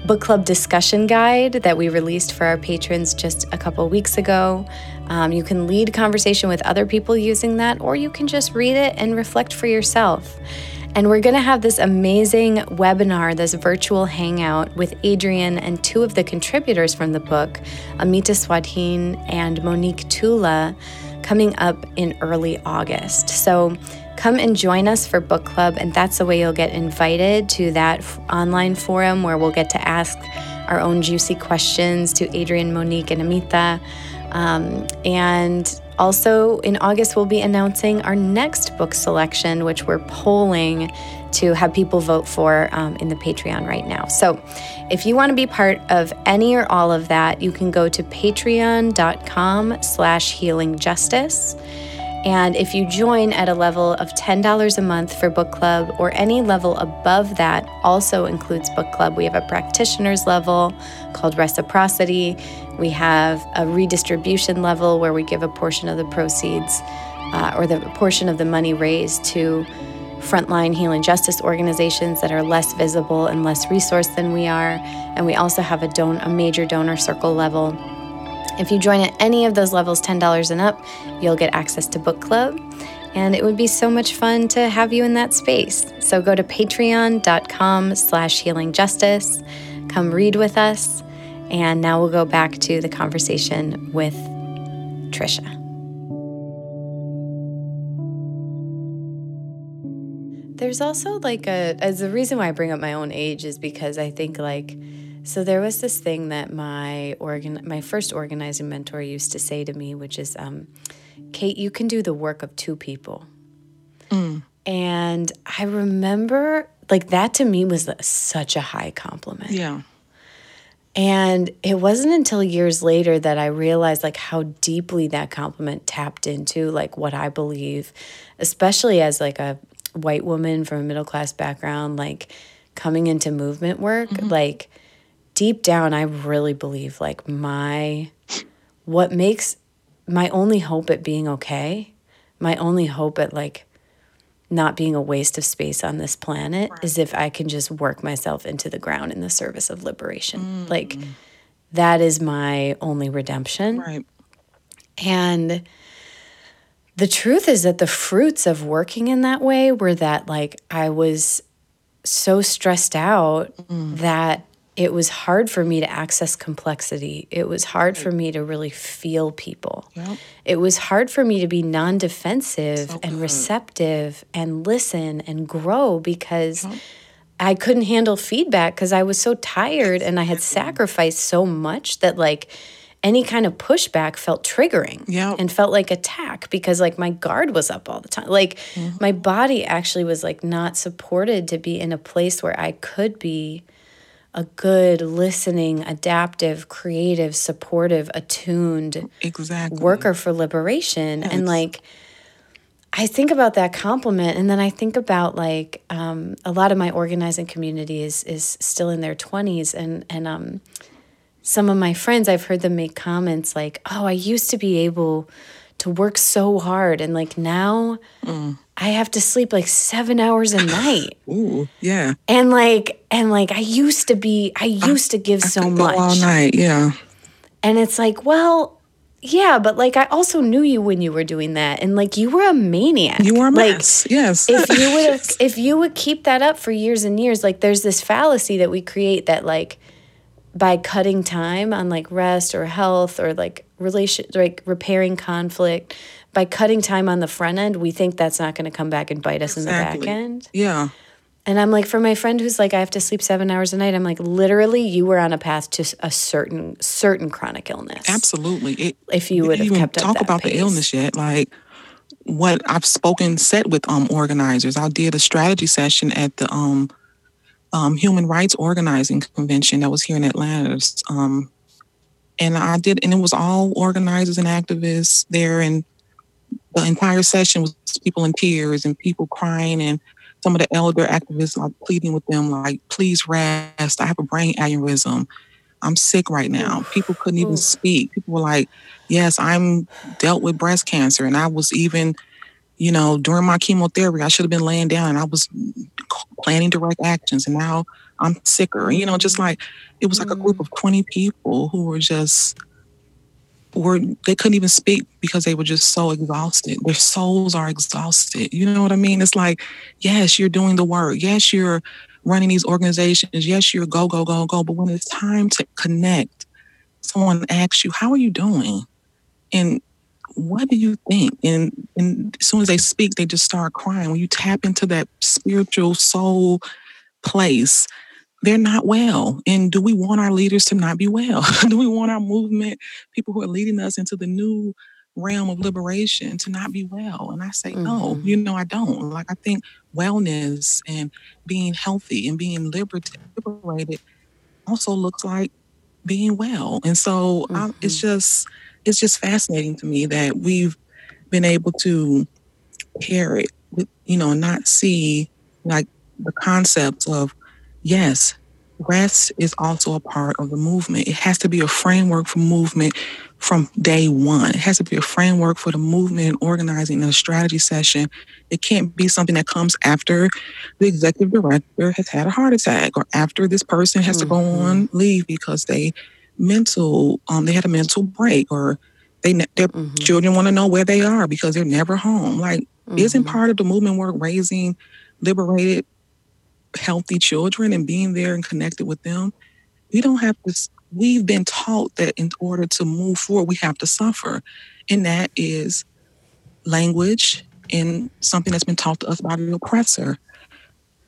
book club discussion guide that we released for our patrons just a couple weeks ago. Um, you can lead conversation with other people using that, or you can just read it and reflect for yourself. And we're going to have this amazing webinar, this virtual hangout with Adrienne and two of the contributors from the book, Amita Swadhin and Monique Tula, coming up in early August. So come and join us for book club, and that's the way you'll get invited to that f- online forum where we'll get to ask our own juicy questions to Adrienne, Monique, and Amita. Um, and also in August, we'll be announcing our next book selection, which we're polling to have people vote for um, in the Patreon right now. So if you want to be part of any or all of that, you can go to patreon.com slash healing justice. And if you join at a level of $10 a month for book club or any level above that also includes book club, we have a practitioner's level called reciprocity. We have a redistribution level where we give a portion of the proceeds uh, or the portion of the money raised to frontline healing justice organizations that are less visible and less resourced than we are. And we also have a, don- a major donor circle level if you join at any of those levels, $10 and up, you'll get access to book club. And it would be so much fun to have you in that space. So go to patreon.com slash healing justice. Come read with us. And now we'll go back to the conversation with Tricia. There's also like a, as the reason why I bring up my own age is because I think like so there was this thing that my organ, my first organizing mentor used to say to me, which is, um, "Kate, you can do the work of two people." Mm. And I remember like that to me was such a high compliment. Yeah. And it wasn't until years later that I realized like how deeply that compliment tapped into like what I believe, especially as like a white woman from a middle class background, like coming into movement work, mm-hmm. like deep down I really believe like my what makes my only hope at being okay, my only hope at like not being a waste of space on this planet right. is if I can just work myself into the ground in the service of liberation. Mm. Like that is my only redemption. Right. And the truth is that the fruits of working in that way were that like I was so stressed out mm. that it was hard for me to access complexity. It was hard for me to really feel people. Yep. It was hard for me to be non defensive so and receptive and listen and grow because yep. I couldn't handle feedback because I was so tired and I had sacrificed so much that, like, any kind of pushback felt triggering yep. and felt like attack because like my guard was up all the time like mm-hmm. my body actually was like not supported to be in a place where i could be a good listening, adaptive, creative, supportive, attuned exactly. worker for liberation. Yes. And like I think about that compliment and then I think about like um, a lot of my organizing community is is still in their 20s and and um some of my friends I've heard them make comments like, "Oh, I used to be able to work so hard and like now mm. I have to sleep like seven hours a night. Ooh, yeah. And like, and like, I used to be, I used I, to give I so much all night. Yeah. And it's like, well, yeah, but like, I also knew you when you were doing that, and like, you were a maniac. You were a mess. Like, yes. if you would, if you would keep that up for years and years, like, there's this fallacy that we create that like, by cutting time on like rest or health or like relation, like repairing conflict by cutting time on the front end, we think that's not going to come back and bite us exactly. in the back end. Yeah. And I'm like, for my friend who's like, I have to sleep seven hours a night. I'm like, literally, you were on a path to a certain certain chronic illness. Absolutely. It, if you would have kept up. talk about pace. the illness yet, like what I've spoken set with um organizers. I did a strategy session at the um um Human Rights Organizing Convention that was here in Atlanta. Um, and I did, and it was all organizers and activists there, and the entire session was people in tears and people crying. And some of the elder activists like pleading with them like please rest. I have a brain aneurysm. I'm sick right now. People couldn't even speak. People were like yes i'm dealt with breast cancer. And i was even you know during my chemotherapy i should have been laying down and i was planning direct actions and now i'm sicker you know just like it was like a group mm. of 20 people who were just were they couldn't even speak because they were just so exhausted. Their souls are exhausted. You know what I mean? It's like, yes, you're doing the work. Yes, you're running these organizations. Yes, you're go, go, go, go. But when it's time to connect, someone asks you, How are you doing? And what do you think? And, and as soon as they speak, they just start crying. When you tap into that spiritual soul place, they're not well. And do we want our leaders to not be well? do we want our movement, people who are leading us into the new realm of liberation to not be well? And I say, mm-hmm. no, you know, I don't. Like, I think wellness and being healthy and being liberated also looks like being well. And so mm-hmm. I, it's just, it's just fascinating to me that we've been able to pair it with, you know, not see like the concepts of yes, rest is also a part of the movement. It has to be a framework for movement from day one. It has to be a framework for the movement and organizing in a strategy session. It can't be something that comes after the executive director has had a heart attack or after this person has mm-hmm. to go mm-hmm. on leave because they mental um they had a mental break or they their mm-hmm. children want to know where they are because they're never home. Like mm-hmm. isn't part of the movement work raising liberated healthy children and being there and connected with them, we don't have to, we've been taught that in order to move forward, we have to suffer. And that is language and something that's been taught to us by the oppressor.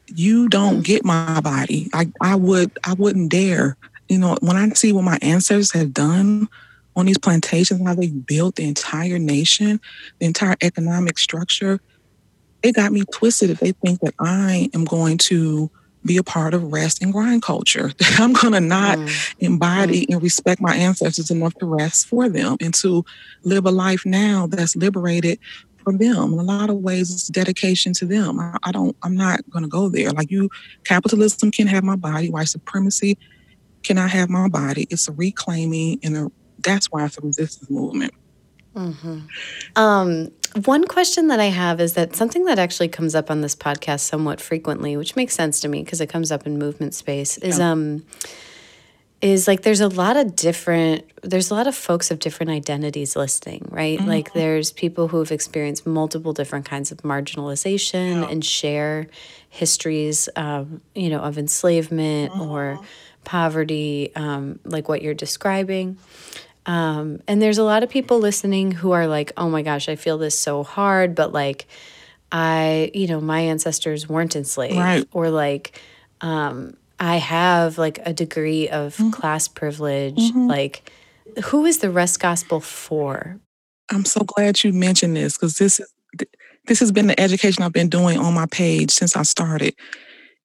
You don't get my body. I, I would I wouldn't dare. You know, when I see what my ancestors have done on these plantations, how they built the entire nation, the entire economic structure, it got me twisted if they think that I am going to be a part of rest and grind culture. That I'm going to not mm. embody mm. and respect my ancestors enough to rest for them and to live a life now that's liberated for them. In a lot of ways, it's dedication to them. I, I don't, I'm not going to go there. Like you, capitalism can have my body, white supremacy cannot have my body. It's a reclaiming and a, that's why it's a resistance movement. Mm-hmm. Um, one question that I have is that something that actually comes up on this podcast somewhat frequently, which makes sense to me because it comes up in movement space, is yeah. um is like there's a lot of different there's a lot of folks of different identities listening right mm-hmm. like there's people who have experienced multiple different kinds of marginalization yeah. and share histories um, you know of enslavement mm-hmm. or poverty um, like what you're describing um, and there's a lot of people listening who are like, oh my gosh, I feel this so hard, but like, I, you know, my ancestors weren't enslaved. Right. Or like, um, I have like a degree of mm-hmm. class privilege. Mm-hmm. Like, who is the rest gospel for? I'm so glad you mentioned this because this is this has been the education I've been doing on my page since I started.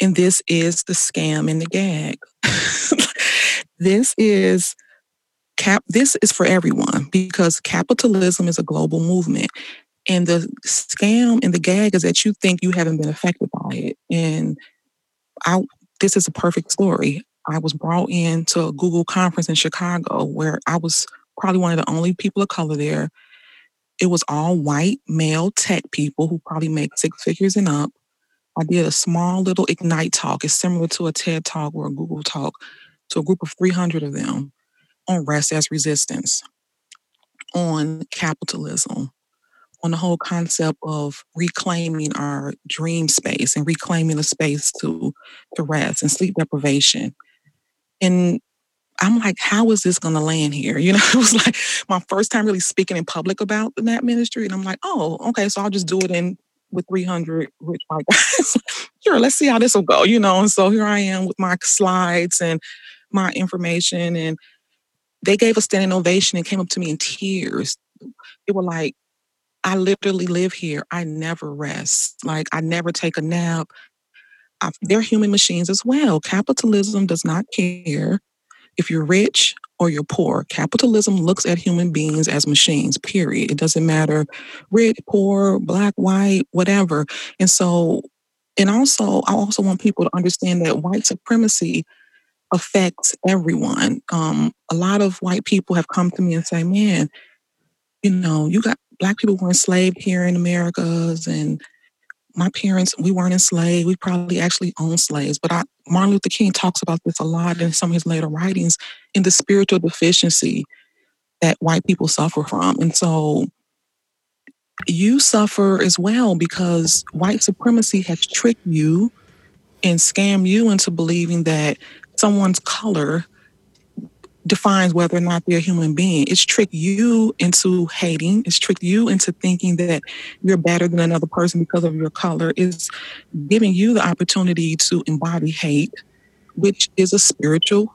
And this is the scam and the gag. this is cap this is for everyone because capitalism is a global movement and the scam and the gag is that you think you haven't been affected by it and i this is a perfect story. I was brought in to a google conference in chicago where i was probably one of the only people of color there. It was all white male tech people who probably make six figures and up i did a small little ignite talk it's similar to a ted talk or a google talk to a group of 300 of them on rest as resistance, on capitalism, on the whole concept of reclaiming our dream space and reclaiming the space to, to rest and sleep deprivation. And I'm like, how is this going to land here? You know, it was like my first time really speaking in public about the NAP ministry. And I'm like, oh, okay, so I'll just do it in with 300 rich white guys. sure, let's see how this will go, you know. And so here I am with my slides and my information and they gave a standing ovation and came up to me in tears. They were like, I literally live here. I never rest. Like, I never take a nap. I, they're human machines as well. Capitalism does not care if you're rich or you're poor. Capitalism looks at human beings as machines, period. It doesn't matter rich, poor, black, white, whatever. And so, and also, I also want people to understand that white supremacy affects everyone. Um, a lot of white people have come to me and say, man, you know, you got black people were enslaved here in Americas and my parents, we weren't enslaved. We probably actually owned slaves. But I, Martin Luther King talks about this a lot in some of his later writings in the spiritual deficiency that white people suffer from. And so you suffer as well because white supremacy has tricked you and scammed you into believing that someone's color defines whether or not they're a human being. It's tricked you into hating. It's tricked you into thinking that you're better than another person because of your color. It's giving you the opportunity to embody hate, which is a spiritual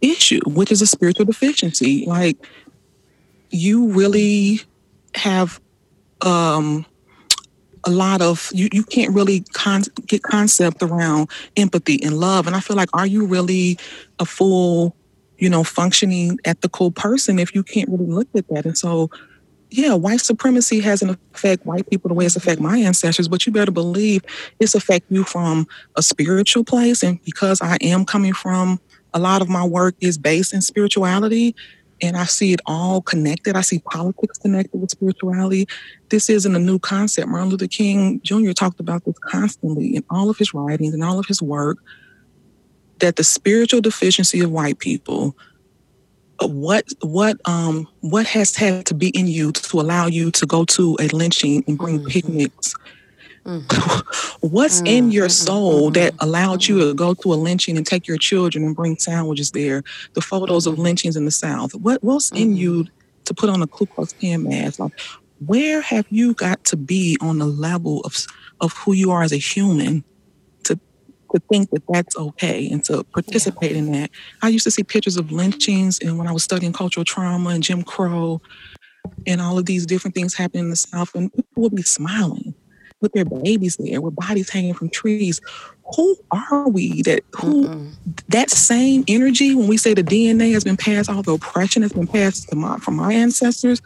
issue, which is a spiritual deficiency. Like you really have um a lot of you you can't really con- get concept around empathy and love and i feel like are you really a full you know functioning ethical person if you can't really look at that and so yeah white supremacy has an effect white people the way it's affect my ancestors but you better believe it's affect you from a spiritual place and because i am coming from a lot of my work is based in spirituality and I see it all connected. I see politics connected with spirituality. This isn't a new concept. Martin Luther King Jr. talked about this constantly in all of his writings and all of his work that the spiritual deficiency of white people uh, what what um what has had to be in you to allow you to go to a lynching and bring mm-hmm. picnics Mm-hmm. What's mm-hmm. in your mm-hmm. soul that mm-hmm. allowed you to go to a lynching and take your children and bring sandwiches there? The photos of mm-hmm. lynchings in the South. What what's in you to put on a Ku Klux Klan mask? Like, where have you got to be on the level of of who you are as a human to think that that's okay and to participate yeah. in that? I used to see pictures of lynchings, and when I was studying cultural trauma and Jim Crow, and all of these different things happening in the South, and people would be smiling with their babies there, with bodies hanging from trees. Who are we that who Mm-mm. that same energy when we say the DNA has been passed, all the oppression has been passed to my, from my ancestors?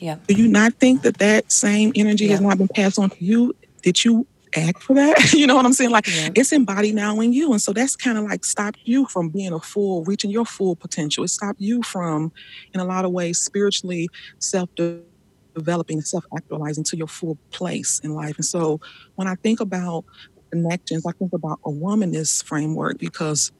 Yeah. Do you not think that that same energy yeah. has not been passed on to you? Did you act for that? you know what I'm saying? Like yeah. it's embodied now in you. And so that's kind of like stopped you from being a full, reaching your full potential. It stopped you from, in a lot of ways, spiritually self developing and self actualizing to your full place in life. And so when I think about connections, I think about a womanist framework because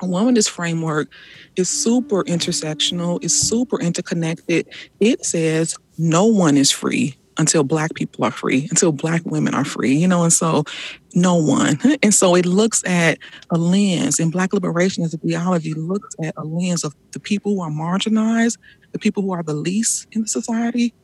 a womanist framework is super intersectional, is super interconnected. It says no one is free until black people are free, until black women are free, you know, and so no one. And so it looks at a lens, and black liberation as a theology looks at a lens of the people who are marginalized, the people who are the least in the society,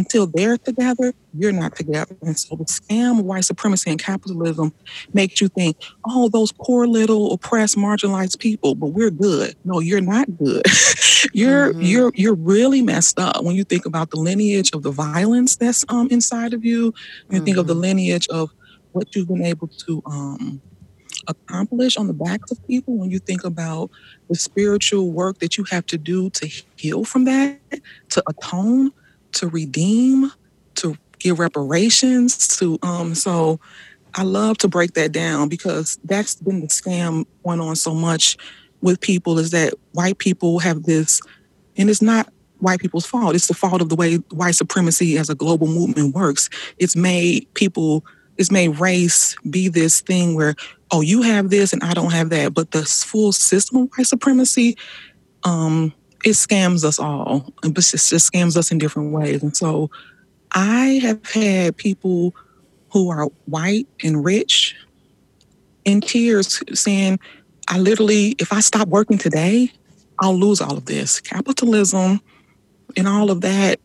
until they're together, you're not together. And so the scam of white supremacy and capitalism makes you think, oh, those poor little oppressed, marginalized people, but we're good. No, you're not good. you're mm-hmm. you're you're really messed up when you think about the lineage of the violence that's um inside of you. You mm-hmm. think of the mm-hmm. lineage of what you've been able to um accomplish on the backs of people when you think about the spiritual work that you have to do to heal from that, to atone to redeem, to give reparations, to um so I love to break that down because that's been the scam going on so much with people is that white people have this and it's not white people's fault. It's the fault of the way white supremacy as a global movement works. It's made people, it's made race be this thing where, oh, you have this and I don't have that. But the full system of white supremacy um, it scams us all, but it just scams us in different ways. And so I have had people who are white and rich in tears saying, I literally, if I stop working today, I'll lose all of this. Capitalism and all of that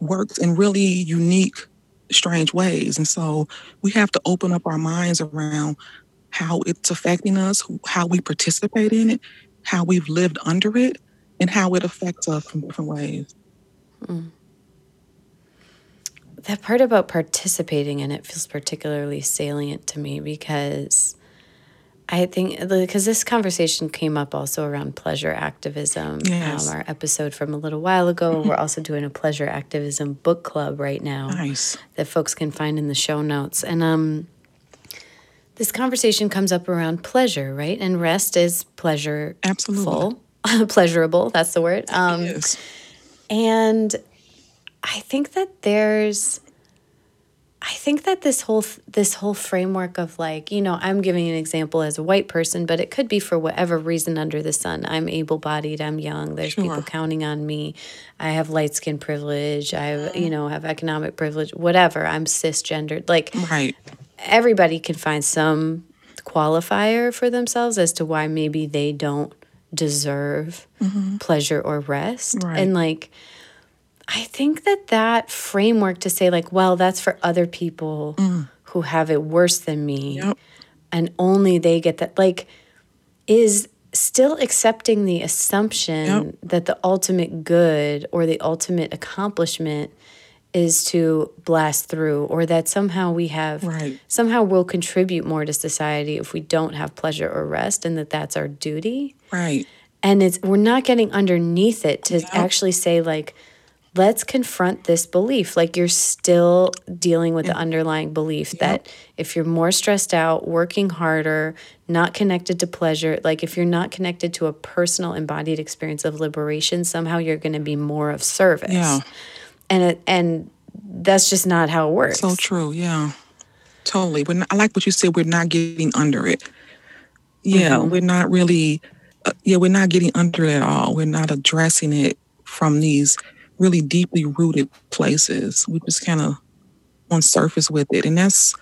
works in really unique, strange ways. And so we have to open up our minds around how it's affecting us, how we participate in it, how we've lived under it, and how it affects us in different ways. Mm. That part about participating in it feels particularly salient to me because I think because this conversation came up also around pleasure activism. Yes. Um, our episode from a little while ago. We're also doing a pleasure activism book club right now. Nice. That folks can find in the show notes. And um, this conversation comes up around pleasure, right? And rest is pleasure. Absolutely. pleasurable. That's the word. Um, yes. And I think that there's, I think that this whole this whole framework of like you know I'm giving an example as a white person, but it could be for whatever reason under the sun. I'm able bodied. I'm young. There's sure. people counting on me. I have light skin privilege. I have you know have economic privilege. Whatever. I'm cisgendered. Like right. Everybody can find some qualifier for themselves as to why maybe they don't deserve mm-hmm. pleasure or rest. Right. And like, I think that that framework to say, like, well, that's for other people mm. who have it worse than me, yep. and only they get that, like, is still accepting the assumption yep. that the ultimate good or the ultimate accomplishment is to blast through or that somehow we have right. somehow we'll contribute more to society if we don't have pleasure or rest and that that's our duty. Right. And it's we're not getting underneath it to actually say like let's confront this belief. Like you're still dealing with the underlying belief that if you're more stressed out working harder not connected to pleasure like if you're not connected to a personal embodied experience of liberation somehow you're going to be more of service. Yeah and it, and that's just not how it works. So true. Yeah, totally. But I like what you said. We're not getting under it. Yeah, mm-hmm. we're not really. Uh, yeah, we're not getting under it at all. We're not addressing it from these really deeply rooted places. We just kind of on surface with it, and that's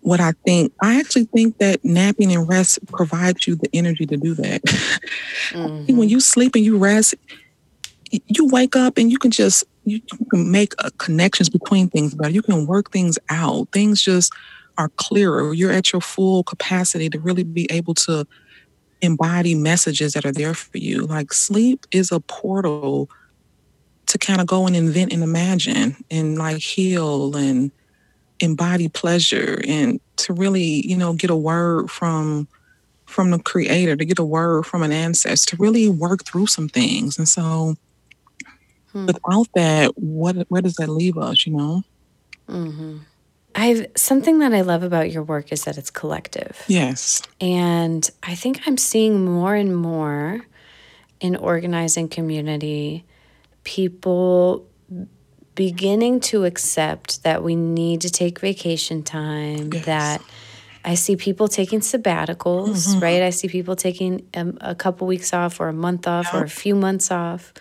what I think. I actually think that napping and rest provides you the energy to do that. Mm-hmm. when you sleep and you rest, you wake up and you can just you, can make uh, connections between things better. You can work things out. Things just are clearer. You're at your full capacity to really be able to embody messages that are there for you. Like sleep is a portal to kind of go and invent and imagine and like heal and embody pleasure and to really, you know, get a word from from the creator, to get a word from an ancestor, to really work through some things. And so hmm. without that, what where does that leave us, you know? Mm-hmm. I've something that I love about your work is that it's collective. Yes. And I think I'm seeing more and more in organizing community people beginning to accept that we need to take vacation time, yes. that I see people taking sabbaticals, mm-hmm. right? I see people taking a, a, couple weeks off or a month off or a few months off.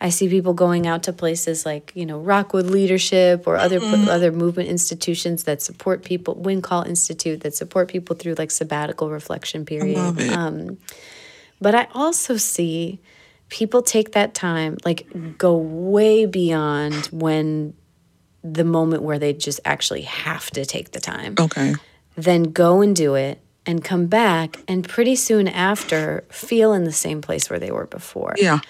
I see people going out to places like, you know, Rockwood Leadership or other mm-hmm. other movement institutions that support people, Windcall Institute that support people through like sabbatical reflection period. I love it. Um, but I also see people take that time, like go way beyond when the moment where they just actually have to take the time. Okay then go and do it and come back and pretty soon after feel in the same place where they were before. Yeah.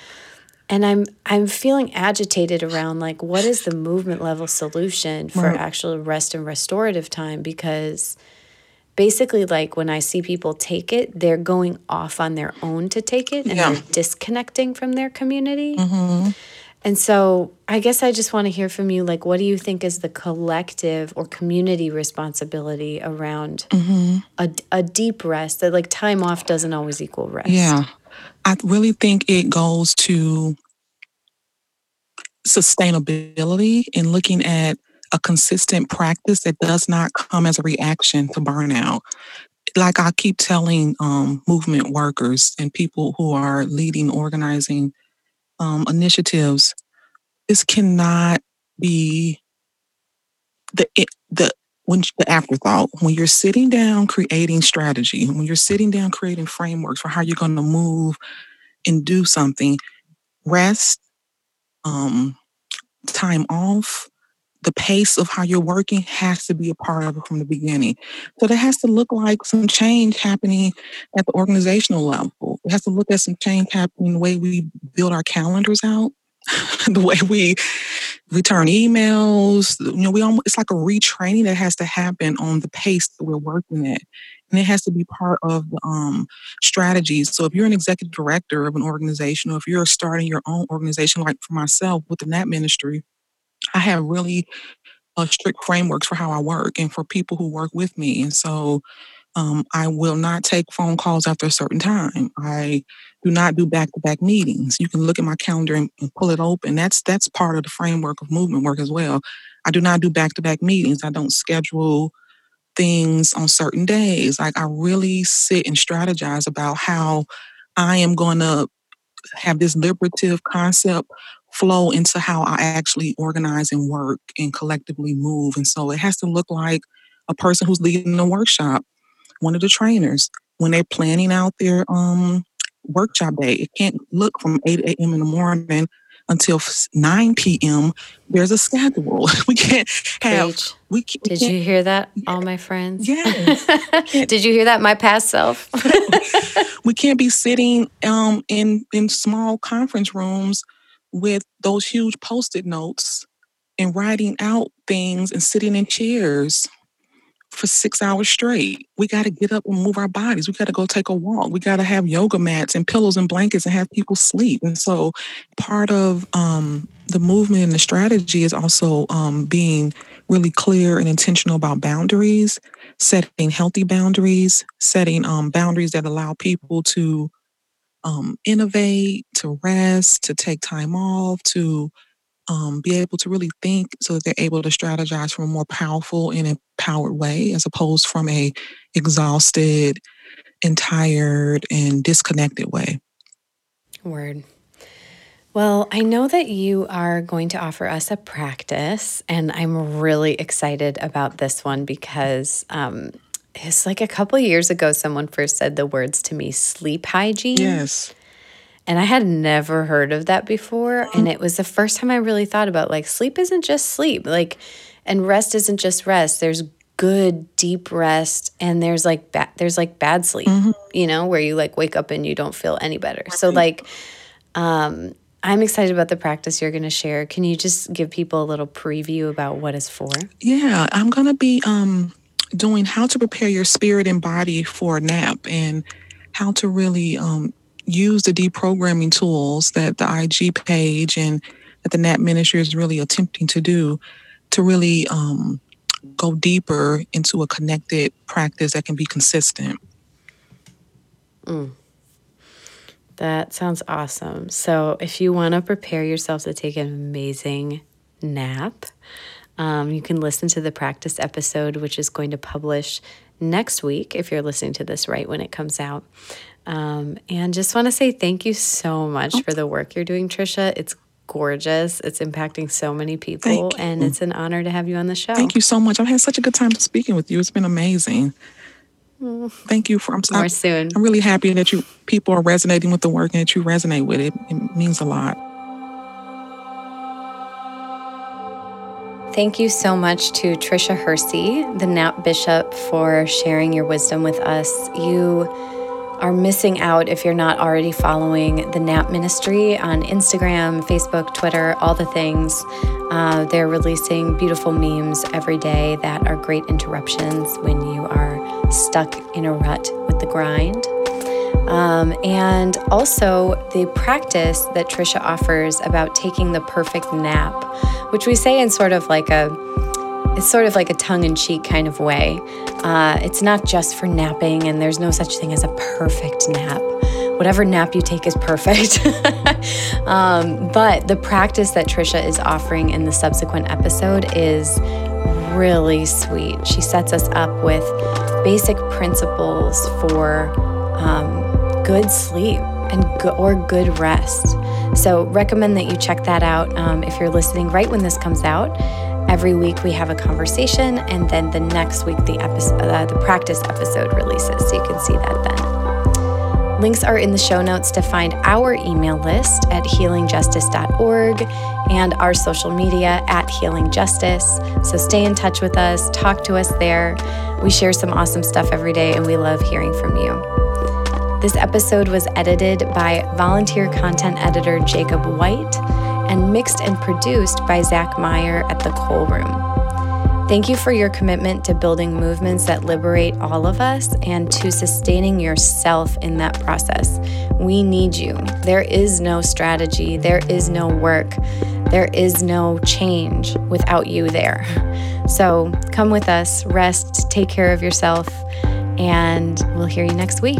And I'm I'm feeling agitated around like what is the movement level solution for right. actual rest and restorative time because basically like when I see people take it, they're going off on their own to take it and yeah. they're disconnecting from their community. Mm-hmm. And so I guess I just want to hear from you like, what do you think is the collective or community responsibility around mm-hmm. a, a deep rest that like time off doesn't always equal rest? Yeah. I really think it goes to sustainability and looking at a consistent practice that does not come as a reaction to burnout. Like I keep telling um, movement workers and people who are leading, organizing um, initiatives, this cannot be the the when the afterthought. When you're sitting down creating strategy when you're sitting down creating frameworks for how you're going to move and do something rest um time off the pace of how you're working has to be a part of it from the beginning. So there has to look like some change happening at the organizational level. It has to look at some change happening the way we build our calendars out, the way we return emails. You know, we almost it's like a retraining that has to happen on the pace that we're working at. And it has to be part of the um, strategies. So if you're an executive director of an organization, or if you're starting your own organization, like for myself within that ministry, I have really uh, strict frameworks for how I work and for people who work with me. And so um, I will not take phone calls after a certain time. I do not do back-to-back meetings. You can look at my calendar and, and pull it open. That's that's part of the framework of movement work as well. I do not do back-to-back meetings. I don't schedule things on certain days. Like I really sit and strategize about how I am going to have this liberative concept flow into how I actually organize and work and collectively move. And so it has to look like a person who's leading a workshop, one of the trainers, when they're planning out their um, workshop day. It can't look from 8 a.m. in the morning until 9 p.m. There's a schedule. We can't have. We, can't, Did you hear that, all my friends? Yes. Did you hear that, my past self? we can't be sitting um, in in small conference rooms with those huge post-it notes and writing out things and sitting in chairs for six hours straight. We got to get up and move our bodies. We got to go take a walk. We got to have yoga mats and pillows and blankets and have people sleep. And so, part of um, the movement and the strategy is also um, being really clear and intentional about boundaries, setting healthy boundaries, setting um, boundaries that allow people to um, innovate, to rest, to take time off, to um, be able to really think so that they're able to strategize from a more powerful and empowered way as opposed from a exhausted and tired and disconnected way. Word. Well, I know that you are going to offer us a practice, and I'm really excited about this one because um, it's like a couple years ago, someone first said the words to me sleep hygiene. Yes. And I had never heard of that before. And it was the first time I really thought about like sleep isn't just sleep. Like, and rest isn't just rest. There's good deep rest and there's like bad there's like bad sleep, mm-hmm. you know, where you like wake up and you don't feel any better. Right. So like um I'm excited about the practice you're going to share. Can you just give people a little preview about what it's for? Yeah, I'm going to be um, doing how to prepare your spirit and body for a nap and how to really um, use the deprogramming tools that the IG page and that the NAP ministry is really attempting to do to really um, go deeper into a connected practice that can be consistent. Mm. That sounds awesome. So, if you want to prepare yourself to take an amazing nap, um, you can listen to the practice episode, which is going to publish next week if you're listening to this right when it comes out. Um, and just want to say thank you so much for the work you're doing, Tricia. It's gorgeous. It's impacting so many people, and it's an honor to have you on the show. Thank you so much. I've had such a good time speaking with you. It's been amazing. Thank you for. I'm More soon. I'm really happy that you people are resonating with the work and that you resonate with it. It means a lot. Thank you so much to Tricia Hersey, the Nap Bishop, for sharing your wisdom with us. You are missing out if you're not already following the Nap Ministry on Instagram, Facebook, Twitter, all the things. Uh, they're releasing beautiful memes every day that are great interruptions when you are stuck in a rut with the grind. Um, and also the practice that Tricia offers about taking the perfect nap, which we say in sort of like a it's sort of like a tongue-in-cheek kind of way. Uh, it's not just for napping, and there's no such thing as a perfect nap. Whatever nap you take is perfect. um, but the practice that Tricia is offering in the subsequent episode is really sweet. She sets us up with basic principles for um, good sleep and go- or good rest. So recommend that you check that out um, if you're listening right when this comes out. Every week we have a conversation, and then the next week the episode, uh, the practice episode releases, so you can see that then. Links are in the show notes to find our email list at healingjustice.org and our social media at Healing Justice. So stay in touch with us, talk to us there. We share some awesome stuff every day, and we love hearing from you. This episode was edited by volunteer content editor Jacob White and mixed and produced by Zach Meyer at the Cole Room. Thank you for your commitment to building movements that liberate all of us and to sustaining yourself in that process. We need you. There is no strategy, there is no work, there is no change without you there. So come with us, rest, take care of yourself, and we'll hear you next week.